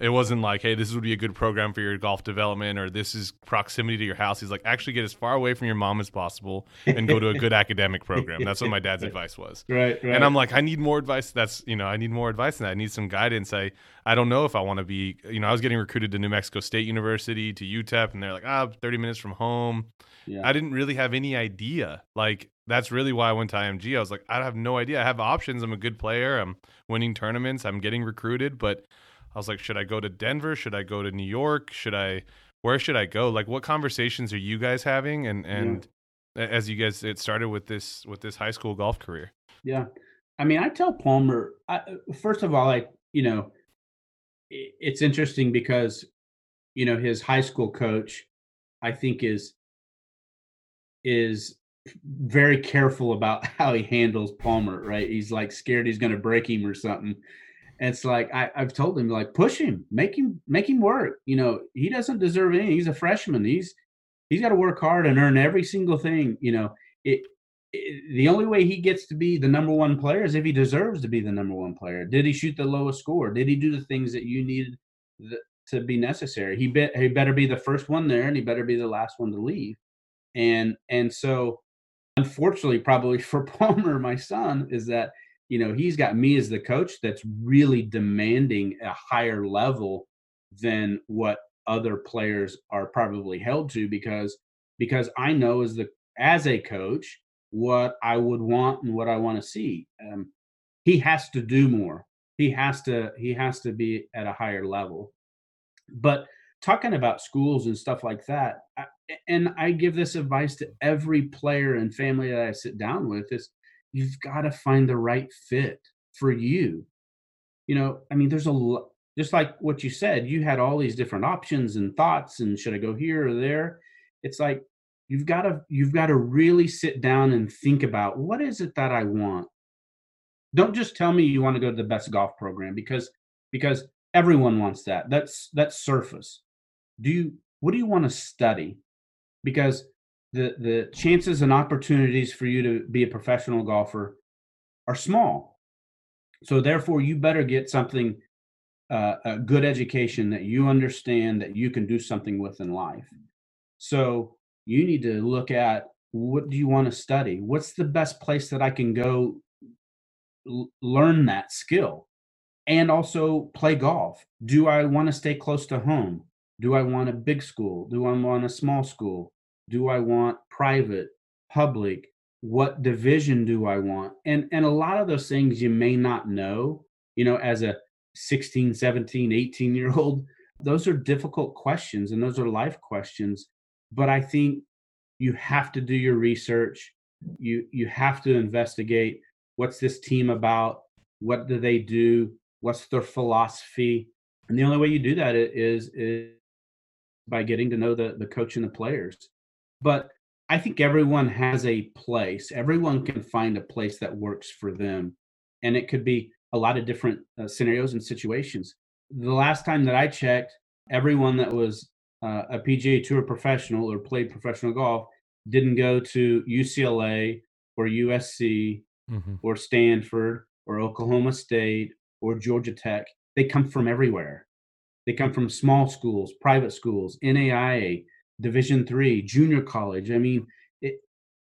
it wasn't like, hey, this would be a good program for your golf development, or this is proximity to your house. He's like, actually get as far away from your mom as possible and go to a good academic program. That's what my dad's advice was. Right, right. And I'm like, I need more advice. That's you know, I need more advice than that. I need some guidance. I I don't know if I want to be. You know, I was getting recruited to New Mexico State University to UTEP, and they're like, ah, 30 minutes from home. Yeah. I didn't really have any idea. Like that's really why I went to IMG. I was like, I have no idea. I have options. I'm a good player. I'm winning tournaments. I'm getting recruited, but I was like, should I go to Denver? Should I go to New York? Should I where should I go? Like what conversations are you guys having and and yeah. as you guys it started with this with this high school golf career? Yeah. I mean, I tell Palmer I, first of all like, you know, it's interesting because you know, his high school coach I think is is very careful about how he handles Palmer, right? He's like scared he's going to break him or something. And it's like I, have told him, like, push him, make him, make him work. You know, he doesn't deserve anything. He's a freshman. He's he's got to work hard and earn every single thing. You know, it, it, the only way he gets to be the number one player is if he deserves to be the number one player. Did he shoot the lowest score? Did he do the things that you needed the, to be necessary? He bet he better be the first one there, and he better be the last one to leave and and so unfortunately probably for palmer my son is that you know he's got me as the coach that's really demanding a higher level than what other players are probably held to because because i know as the as a coach what i would want and what i want to see. Um, he has to do more. He has to he has to be at a higher level. But talking about schools and stuff like that I, and i give this advice to every player and family that i sit down with is you've got to find the right fit for you. You know i mean there's a just like what you said you had all these different options and thoughts and should i go here or there? It's like you've got to you've got to really sit down and think about what is it that i want? Don't just tell me you want to go to the best golf program because because everyone wants that. That's that's surface. Do you what do you want to study? Because the the chances and opportunities for you to be a professional golfer are small. So therefore you better get something uh, a good education that you understand that you can do something with in life. So you need to look at what do you want to study? What's the best place that i can go l- learn that skill? And also play golf. Do i want to stay close to home? Do I want a big school? Do I want a small school? Do I want private, public? What division do I want? And and a lot of those things you may not know, you know, as a 16, 17, 18 year old. Those are difficult questions and those are life questions. But I think you have to do your research. You you have to investigate what's this team about? What do they do? What's their philosophy? And the only way you do that is is by getting to know the the coach and the players. But I think everyone has a place. Everyone can find a place that works for them, and it could be a lot of different uh, scenarios and situations. The last time that I checked, everyone that was uh, a PGA Tour professional or played professional golf didn't go to UCLA or USC mm-hmm. or Stanford or Oklahoma State or Georgia Tech. They come from everywhere. They come from small schools, private schools, NAIA, Division three, junior college. I mean, it,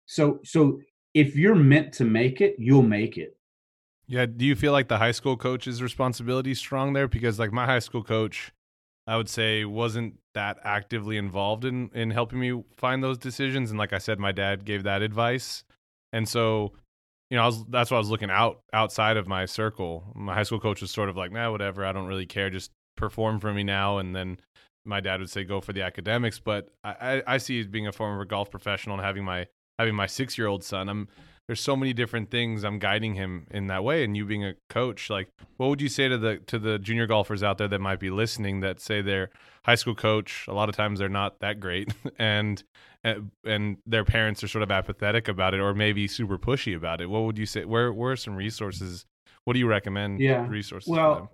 so so if you're meant to make it, you'll make it. Yeah. Do you feel like the high school coach's responsibility is strong there? Because like my high school coach, I would say wasn't that actively involved in in helping me find those decisions. And like I said, my dad gave that advice, and so you know, I was that's why I was looking out outside of my circle. My high school coach was sort of like, nah, whatever, I don't really care, just perform for me now. And then my dad would say, go for the academics. But I, I, see as being a former golf professional and having my having my six year old son, I'm there's so many different things I'm guiding him in that way. And you being a coach, like, what would you say to the to the junior golfers out there that might be listening that say their high school coach, a lot of times they're not that great, and eh, and their parents are sort of apathetic about it, or maybe super pushy about it. What would you say? Where where are some resources? What do you recommend? Yeah, resources. Well,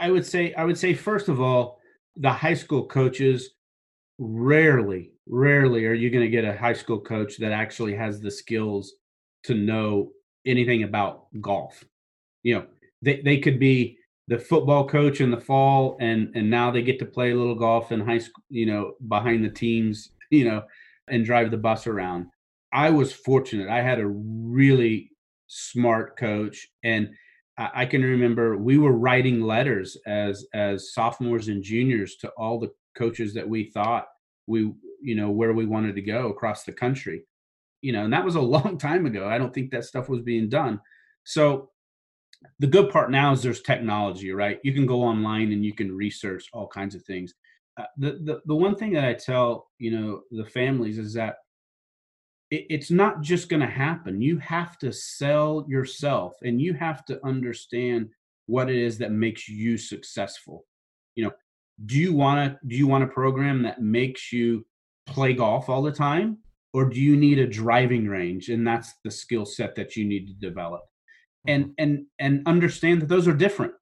I would say I would say first of all, the high school coaches rarely, rarely are you going to get a high school coach that actually has the skills to know anything about golf. You know, they, they could be the football coach in the fall and and now they get to play a little golf in high school, you know, behind the teams, you know, and drive the bus around. I was fortunate. I had a really smart coach and I can remember we were writing letters as as sophomores and juniors to all the coaches that we thought we you know where we wanted to go across the country you know, and that was a long time ago. I don't think that stuff was being done. So the good part now is there's technology, right? You can go online and you can research all kinds of things. Uh, the, the the one thing that I tell you know the families is that it, it's not just going to happen. You have to sell yourself, and you have to understand what it is that makes you successful. You know, do you want to do you want a program that makes you play golf all the time or do you need a driving range and that's the skill set that you need to develop and mm-hmm. and and understand that those are different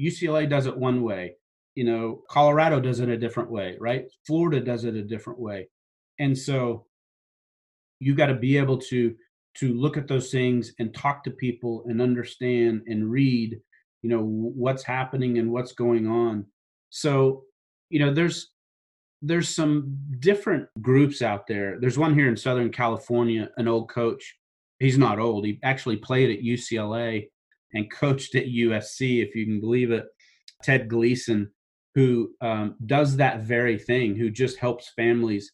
ucla does it one way you know colorado does it a different way right florida does it a different way and so you got to be able to to look at those things and talk to people and understand and read you know what's happening and what's going on so you know there's there's some different groups out there. There's one here in Southern California, an old coach. He's not old. He actually played at UCLA and coached at USC, if you can believe it. Ted Gleason, who um, does that very thing, who just helps families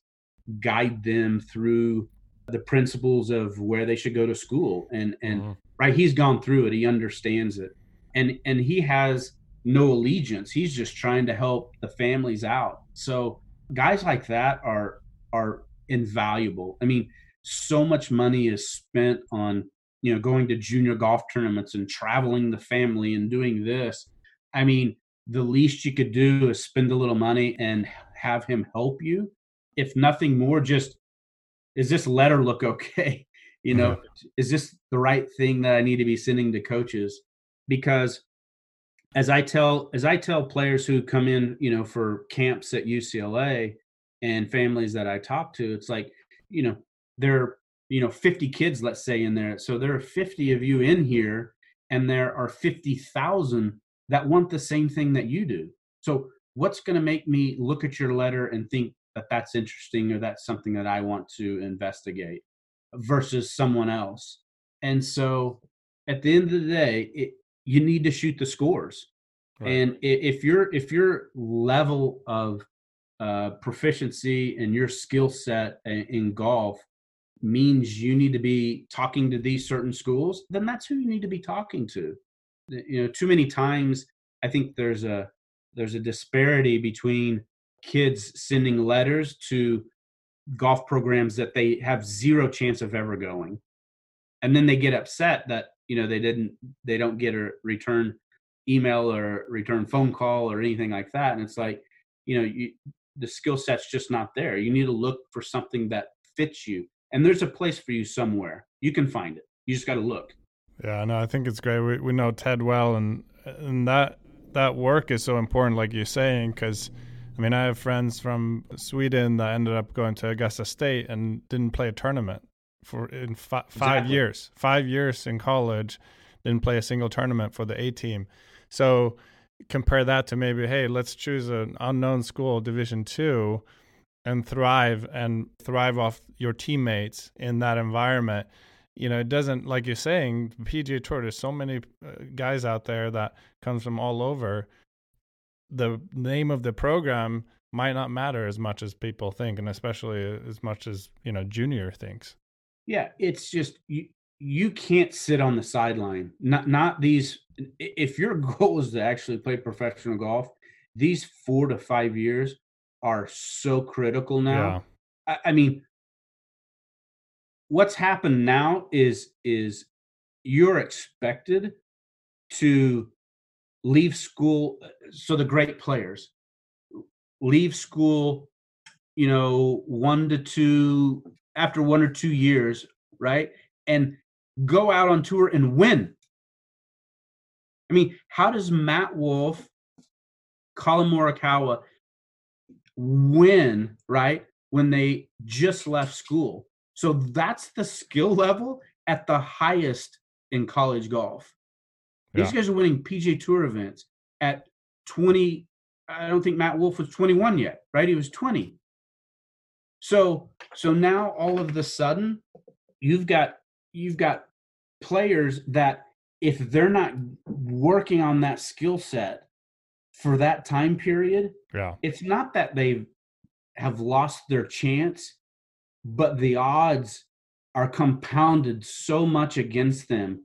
guide them through the principles of where they should go to school. And and mm-hmm. right, he's gone through it. He understands it, and and he has no allegiance. He's just trying to help the families out. So guys like that are are invaluable. I mean, so much money is spent on you know going to junior golf tournaments and traveling the family and doing this. I mean, the least you could do is spend a little money and have him help you. If nothing more, just is this letter look okay? You know, mm-hmm. is this the right thing that I need to be sending to coaches? Because as I tell as I tell players who come in, you know, for camps at UCLA and families that I talk to, it's like, you know, there are, you know, 50 kids, let's say, in there. So there are 50 of you in here, and there are 50,000 that want the same thing that you do. So what's going to make me look at your letter and think that that's interesting or that's something that I want to investigate versus someone else? And so at the end of the day, it, you need to shoot the scores. Right. And if your if your level of uh, proficiency and your skill set in, in golf means you need to be talking to these certain schools, then that's who you need to be talking to. You know, too many times I think there's a there's a disparity between kids sending letters to golf programs that they have zero chance of ever going. And then they get upset that you know they didn't they don't get a return email or return phone call or anything like that. And it's like you know you, the skill set's just not there. You need to look for something that fits you. And there's a place for you somewhere. You can find it. You just got to look. Yeah no i think it's great. We, we know ted well and and that that work is so important like you're saying because i mean i have friends from sweden that ended up going to augusta state and didn't play a tournament for in fi- five Exactly. years. Five years in college, didn't play a single tournament for the A team. So compare that to maybe, hey, let's choose an unknown school, Division two, and thrive and thrive off your teammates in that environment. You know, it doesn't like you're saying. PGA Tour. There's so many uh, guys out there that comes from all over. The name of the program might not matter as much as people think, and especially as much as you know junior thinks. Yeah, it's just you you can't sit on the sideline. Not not these if your goal is to actually play professional golf, these 4 to 5 years are so critical now. I, I mean what's happened now is is you're expected to leave school uh, so the great players leave school you know 1 to 2 after 1 or 2 years right and go out on tour and win. I mean how does matt wolff collin morikawa win right when they just left school? So that's the skill level at the highest in college golf these Yeah. guys are winning PGA Tour events at 20. I don't think Matt Wolff was 21 yet, right? He was 20. So so now all of the sudden you've got you've got players that if they're not working on that skill set for that time period, Yeah, it's not that they have lost their chance, but the odds are compounded so much against them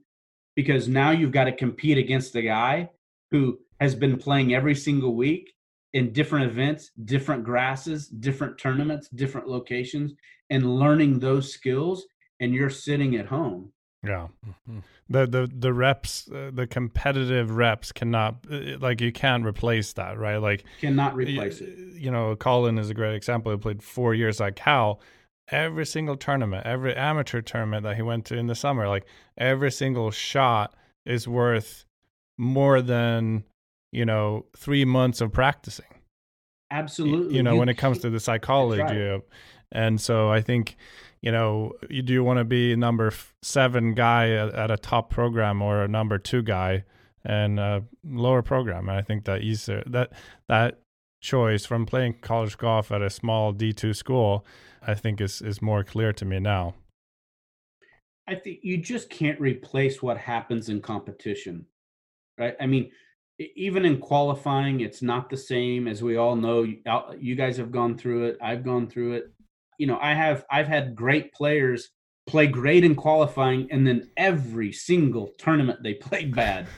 because now you've got to compete against the guy who has been playing every single week in different events, different grasses, different tournaments, different locations, and learning those skills. And you're sitting at home. yeah. Mhm. The the the reps, uh, the competitive reps cannot uh, like you can't replace that, right? Like Cannot replace it. You know, Collin is a great example. He played four years like Cal. Every single tournament, every amateur tournament that he went to in the summer, like every single shot is worth more than you know three months of practicing. Absolutely. You know, when it comes to the psychology, right. and so I think you know you do want to be number seven guy at, at a top program or a number two guy and a lower program. And I think that easier uh, that that choice from playing college golf at a small D two school, I think is is more clear to me now. I think you just can't replace what happens in competition, right? I mean, even in qualifying, it's not the same as we all know. Uh, you guys have gone through it. I've gone through it. You know, I have. I've had great players play great in qualifying, and then every single tournament they played bad.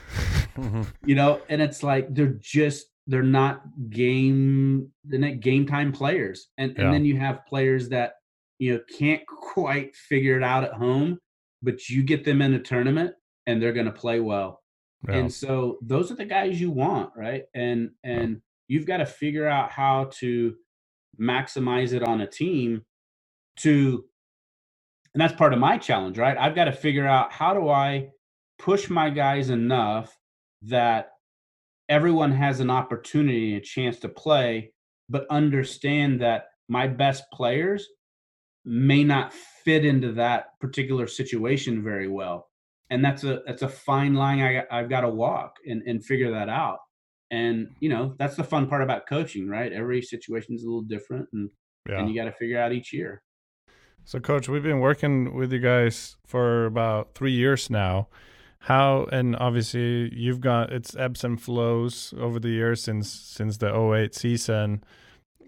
You know, and it's like they're just they're not game they're not game time players, and Yeah. and then you have players that you know can't quite figure it out at home but you get them in a tournament and they're going to play well. Yeah. And so those are the guys you want, right? And and you've got to figure out how to maximize it on a team to and that's part of my challenge, right? I've got to figure out how do I push my guys enough that everyone has an opportunity and a chance to play, but understand that my best players may not fit into that particular situation very well and that's a that's a fine line I, i've got to walk and, and figure that out and you know that's the fun part about coaching right every situation is a little different and, yeah. and you got to figure out each year So, coach, we've been working with you guys for about three years now. How and obviously you've got it's ebbs and flows over the years since since the 08 season.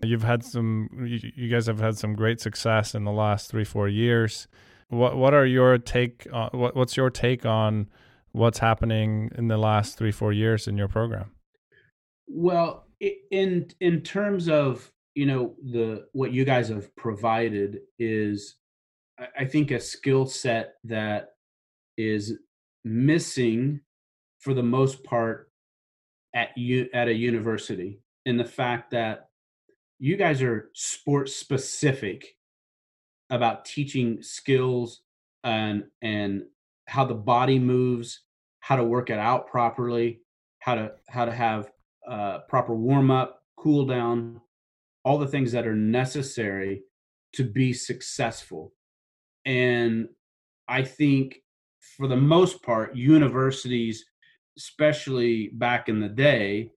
You've had some. You, guys have had some great success in the last three four years. What what are your take? On, what what's your take on what's happening in the last three four years in your program? well in in terms of you know the what you guys have provided is I think a skill set that is missing for the most part at you at a university in the fact that you guys are sports specific about teaching skills and and how the body moves how to work it out properly how to how to have uh, proper warm up cool down all the things that are necessary to be successful. And I think for the most part, universities, especially back in the day,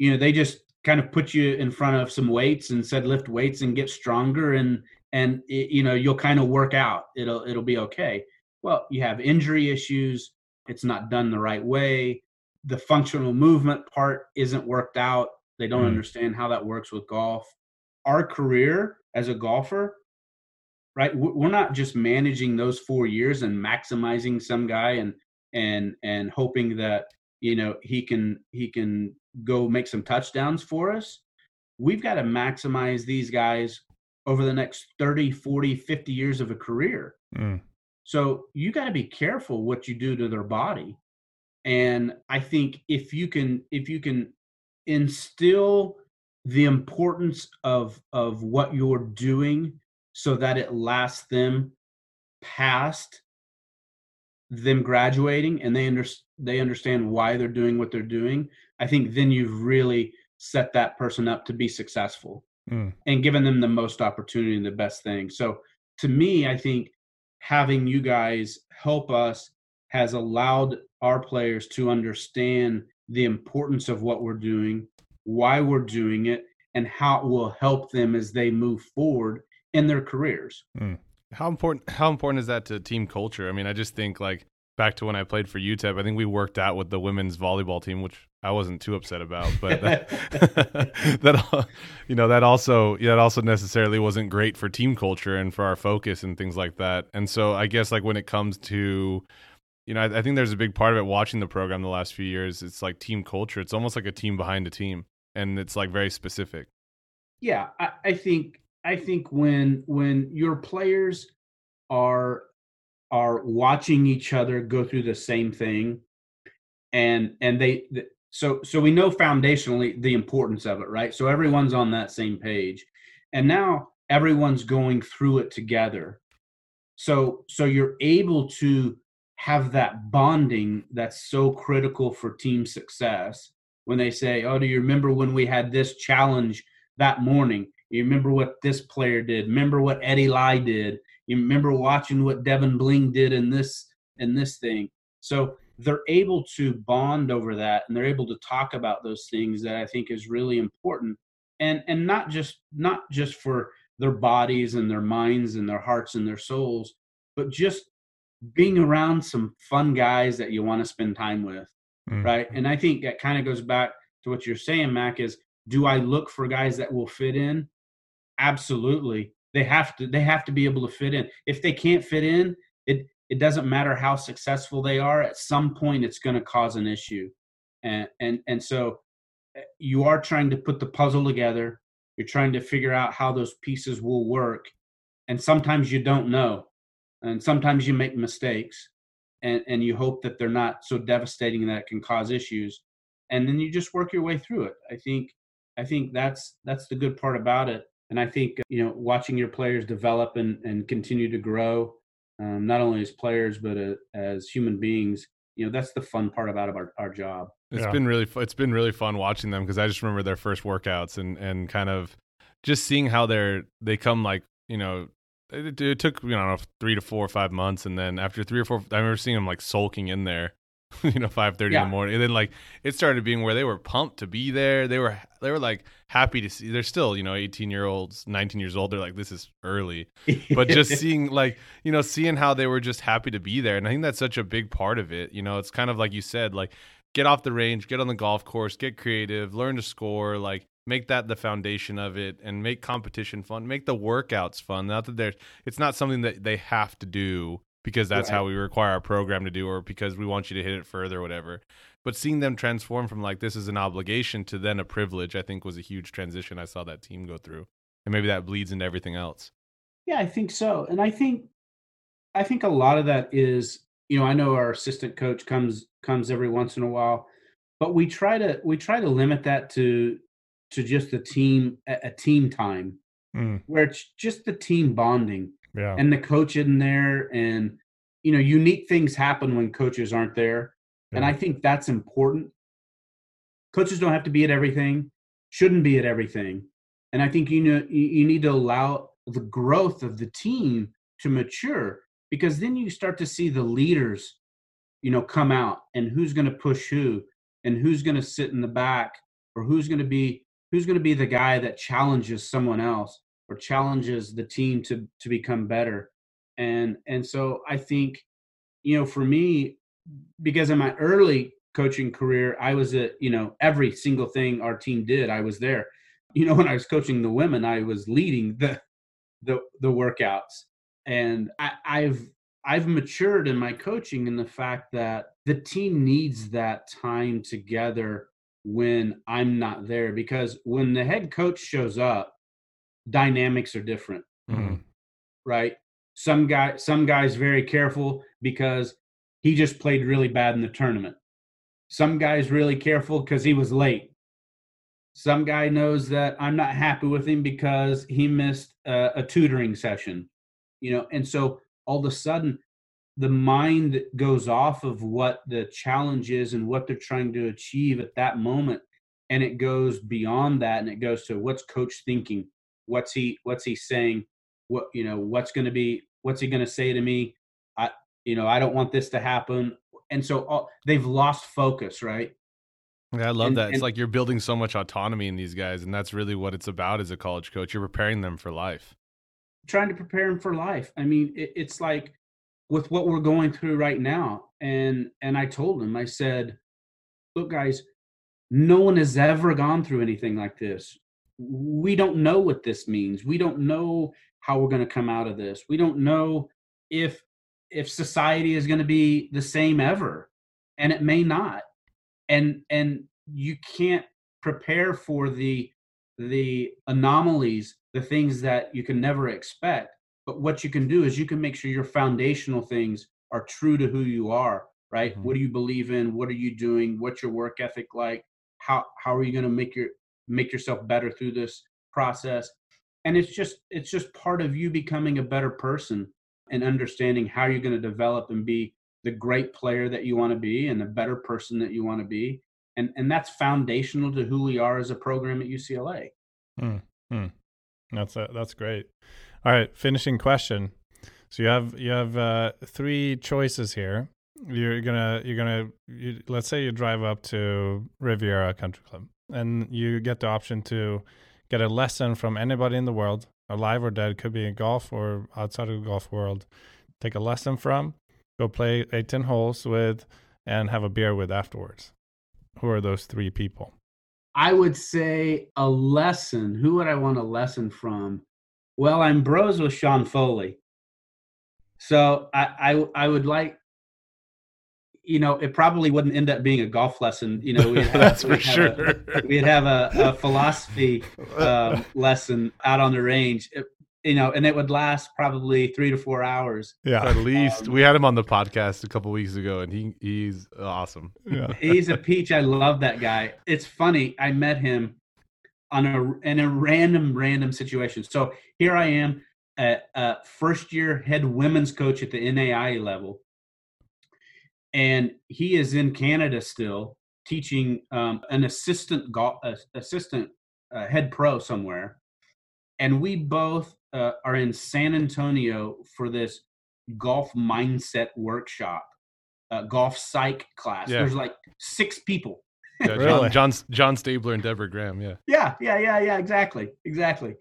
you know, they just kind of put you in front of some weights and said lift weights and get stronger and and it, you know you'll kind of work out. It'll it'll be okay. Well you have injury issues. It's not done the right way. The functional movement part isn't worked out. They don't mm. understand how that works with golf. Our career as a golfer right? We're not just managing those four years and maximizing some guy and and and hoping that you know he can he can go make some touchdowns for us. We've got to maximize these guys over the next 30 40 50 years of a career. Mm. so you got to be careful what you do to their body. And i think if you can if you can instill the importance of of what you're doing so that it lasts them past them graduating and they under, they understand why they're doing what they're doing i think then you've really set that person up to be successful mm. and given them the most opportunity and the best thing so to me i think having you guys help us has allowed our players to understand the importance of what we're doing why we're doing it and how it will help them as they move forward in their careers. Mm. How important how important is that to team culture? I mean, I just think like back to when I played for UTEP, I think we worked out with the women's volleyball team, which I wasn't too upset about, but that, that you know that also that also necessarily wasn't great for team culture and for our focus and things like that. And so I guess like when it comes to you know, I, I think there's a big part of it watching the program the last few years. It's like team culture. It's almost like a team behind a team, and it's like very specific. Yeah, I, I think I think when when your players are are watching each other go through the same thing and and they so so we know foundationally the importance of it right? So everyone's on that same page and now everyone's going through it together. So so you're able to have that bonding that's so critical for team success when they say oh do you remember when we had this challenge that morning you remember what this player did. Remember what Eddie Lai did. You remember watching what Devon Bling did in this in this thing. So they're able to bond over that and they're able to talk about those things that I think is really important. And and not just not just for their bodies and their minds and their hearts and their souls, but just being around some fun guys that you want to spend time with. Mm. Right. And I think that kind of goes back to what you're saying, Mac, is do I look for guys that will fit in? Absolutely. They have to they have to be able to fit in. If they can't fit in it it doesn't matter how successful they are at some point it's going to cause an issue. And and and so eh, you are trying to put the puzzle together. You're trying to figure out how those pieces will work and sometimes you don't know and sometimes you make mistakes and and you hope that they're not so devastating that it can cause issues and then you just work your way through it. I think i think that's that's the good part about it and I think you know watching your players develop and, and continue to grow, um, not only as players but uh, as human beings, you know that's the fun part about our, our job. It's yeah. been really it's been really fun watching them because I just remember their first workouts and and kind of just seeing how they're they come like you know it, it took you know three to four or five months and then after three or four I remember seeing them like sulking in there you know, five thirty yeah. in the morning, and then like it started being where they were pumped to be there. They were they were like happy to see. They're still you know eighteen year olds, nineteen years old. They're like this is early, but just seeing like you know seeing how they were just happy to be there, and I think that's such a big part of it. You know, it's kind of like you said, like get off the range, get on the golf course, get creative, learn to score, like make that the foundation of it and make competition fun make the workouts fun not that there's it's not something that they have to do because that's right. how we require our program to do or because we want you to hit it further or whatever. But seeing them transform from like this is an obligation to then a privilege i think was a huge transition i saw that team go through. And maybe that bleeds into everything else. Yeah i think so. And i think i think a lot of that is you know i know our assistant coach comes comes every once in a while but we try to we try to limit that to to just a team a team time mm. where it's just the team bonding yeah. and the coach in there and you know unique things happen when coaches aren't there yeah. and i think that's important coaches don't have to be at everything shouldn't be at everything and i think you know you need to allow the growth of the team to mature because then you start to see the leaders, you know, come out and who's going to push who and who's going to sit in the back or who's going to be who's going to be the guy that challenges someone else or challenges the team to to become better. And and so i think you know for me because in my early coaching career i was at you know every single thing our team did i was there. You know when i was coaching the women i was leading the the the workouts. And I, i've i've matured in my coaching in the fact that the team needs that time together when i'm not there. Because when the head coach shows up dynamics are different Mm-hmm. right? Some guy some guys very careful because he just played really bad in the tournament. Some guys really careful because he was late. Some guy knows that i'm not happy with him because he missed a, a tutoring session you know? And so all of a sudden the mind goes off of what the challenge is and what they're trying to achieve at that moment and it goes beyond that and it goes to what's coach thinking what's he what's he saying what you know what's going to be what's he going to say to me i you know i don't want this to happen and so all, they've lost focus right Yeah, I love And- that. It's and- like you're building so much autonomy in these guys, and that's really what it's about as a college coach. You're preparing them for life. trying to prepare them for life i mean it, it's like with what we're going through right now and and i told them i said look guys no one has ever gone through anything like this we don't know what this means. We don't know how we're going to come out of this. We don't know if if society is going to be the same ever and it may not. And and you can't prepare for the the anomalies the things that you can never expect. But what you can do is you can make sure your foundational things are true to who you are right? Mhm. what do you believe in? What are you doing? What's your work ethic like? How how are you going to make your make yourself better through this process and it's just it's just part of you becoming a better person and understanding how you're going to develop and be the great player that you want to be and the better person that you want to be and and that's foundational to who we are as a program at UCLA hmm, hmm. That's a, that's great. All right, finishing question. So you have you have uh, three choices here. You're gonna you're gonna you, let's say you drive up to Riviera Country Club and you get the option to get a lesson from anybody in the world, alive or dead, could be in golf or outside of the golf world. Take a lesson from, go play 18 holes with, and have a beer with afterwards. Who are those three people? I would say a lesson. Who would I want a lesson from? Well, I'm bros with Sean Foley. So I, I, I would like, you know, it probably wouldn't end up being a golf lesson. You know, we'd have, That's for we'd have sure. A, we'd have a, a philosophy um, lesson out on the range, It- you know, and it would last probably three to four hours. Yeah, At least Um, we had him on the podcast a couple weeks ago, and he he's awesome. yeah. He's a peach. I love that guy. It's funny. I met him on a in a random random situation. So here I am, a, a first year head women's coach at the NAIA level, and he is in Canada still teaching um, an assistant golf uh, assistant uh, head pro somewhere, and we both uh, are in San Antonio for this golf mindset workshop, uh, golf psych class. Yeah. There's like six people. Yeah, Really? John, John Jon Stabler and Deborah Graham. Yeah, Yeah, yeah, yeah, yeah, exactly, exactly.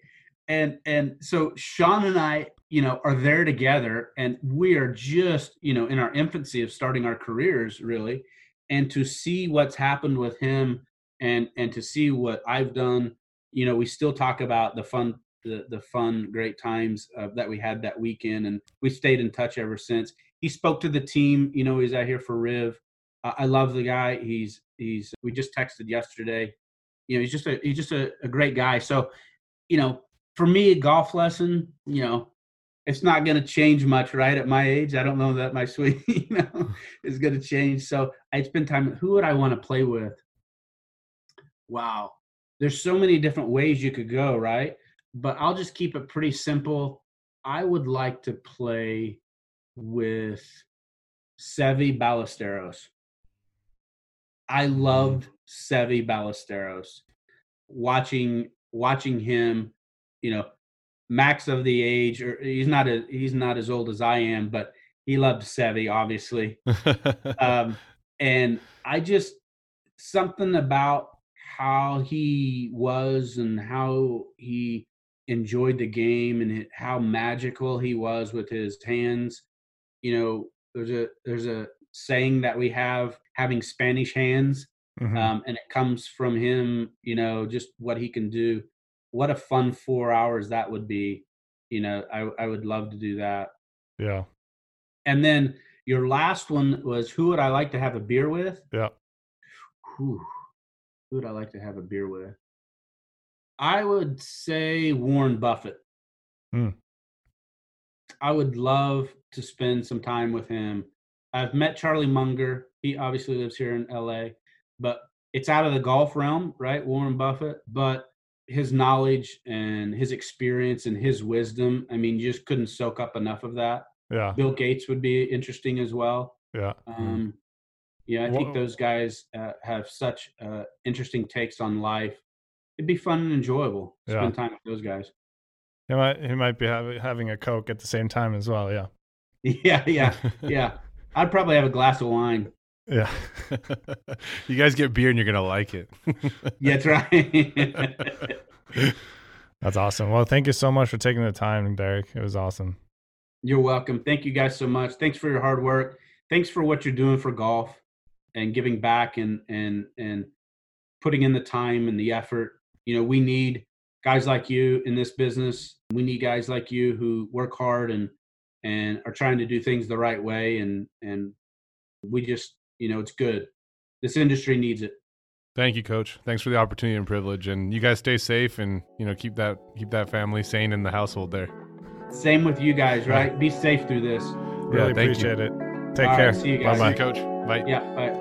And and so Sean and I, you know, are there together, and we are just, you know, in our infancy of starting our careers, really. And to see what's happened with him, and and to see what I've done, you know, we still talk about the fun, the the fun, great times uh, that we had that weekend, and we stayed in touch ever since. He spoke to the team, you know, he's out here for Riv. I I love the guy. He's he's. We just texted yesterday you know he's just a he's just a, a great guy so you know for me a golf lesson you know it's not going to change much right? At my age i don't know that my swing you know is going to change. So i spend time who would i want to play with? Wow. There's so many different ways you could go right? But i'll just keep it pretty simple. I would like to play with Seve Ballesteros. I loved mm. Seve Ballesteros. Watching watching him, you know, max of the age, or he's not a, he's not as old as I am, but he loved Seve, obviously. um, and I just something about how he was and how he enjoyed the game and how magical he was with his hands. You know, there's a there's a saying that we have having Spanish hands, mm-hmm. um, and it comes from him. You know, just what he can do. What a fun four hours that would be. You know, I I would love to do that. Yeah. And then your last one was who would I like to have a beer with? Yeah. Whew. Who would I like to have a beer with? I would say Warren Buffett. Hmm. I would love to spend some time with him. I've met Charlie Munger. He obviously lives here in LA, but it's out of the golf realm, right? Warren Buffett, but his knowledge and his experience and his wisdom, I mean, you just couldn't soak up enough of that. Yeah. Bill Gates would be interesting as well. Yeah. Um, yeah, I think those guys uh, have such uh, interesting takes on life. It'd be fun and enjoyable to yeah. spend time with those guys. He might he might be have, having a coke at the same time as well. Yeah. Yeah, yeah, yeah. I'd probably have a glass of wine. Yeah. you guys get beer and you're gonna like it. yeah, that's right. that's awesome. Well, thank you so much for taking the time, Derek. It was awesome. You're welcome. Thank you guys so much. Thanks for your hard work. Thanks for what you're doing for golf and giving back and and and putting in the time and the effort. You know, we need guys like you in this business. We need guys like you who work hard and and are trying to do things the right way and and we just, you know, it's good. This industry needs it. Thank you, coach. Thanks for the opportunity and privilege. And you guys stay safe and, you know, keep that keep that family sane in the household there. Same with you guys, right? Be safe through this. Really yeah, appreciate you. it. Take All care. Right, see you guys. Bye, coach. Bye. Yeah. Bye.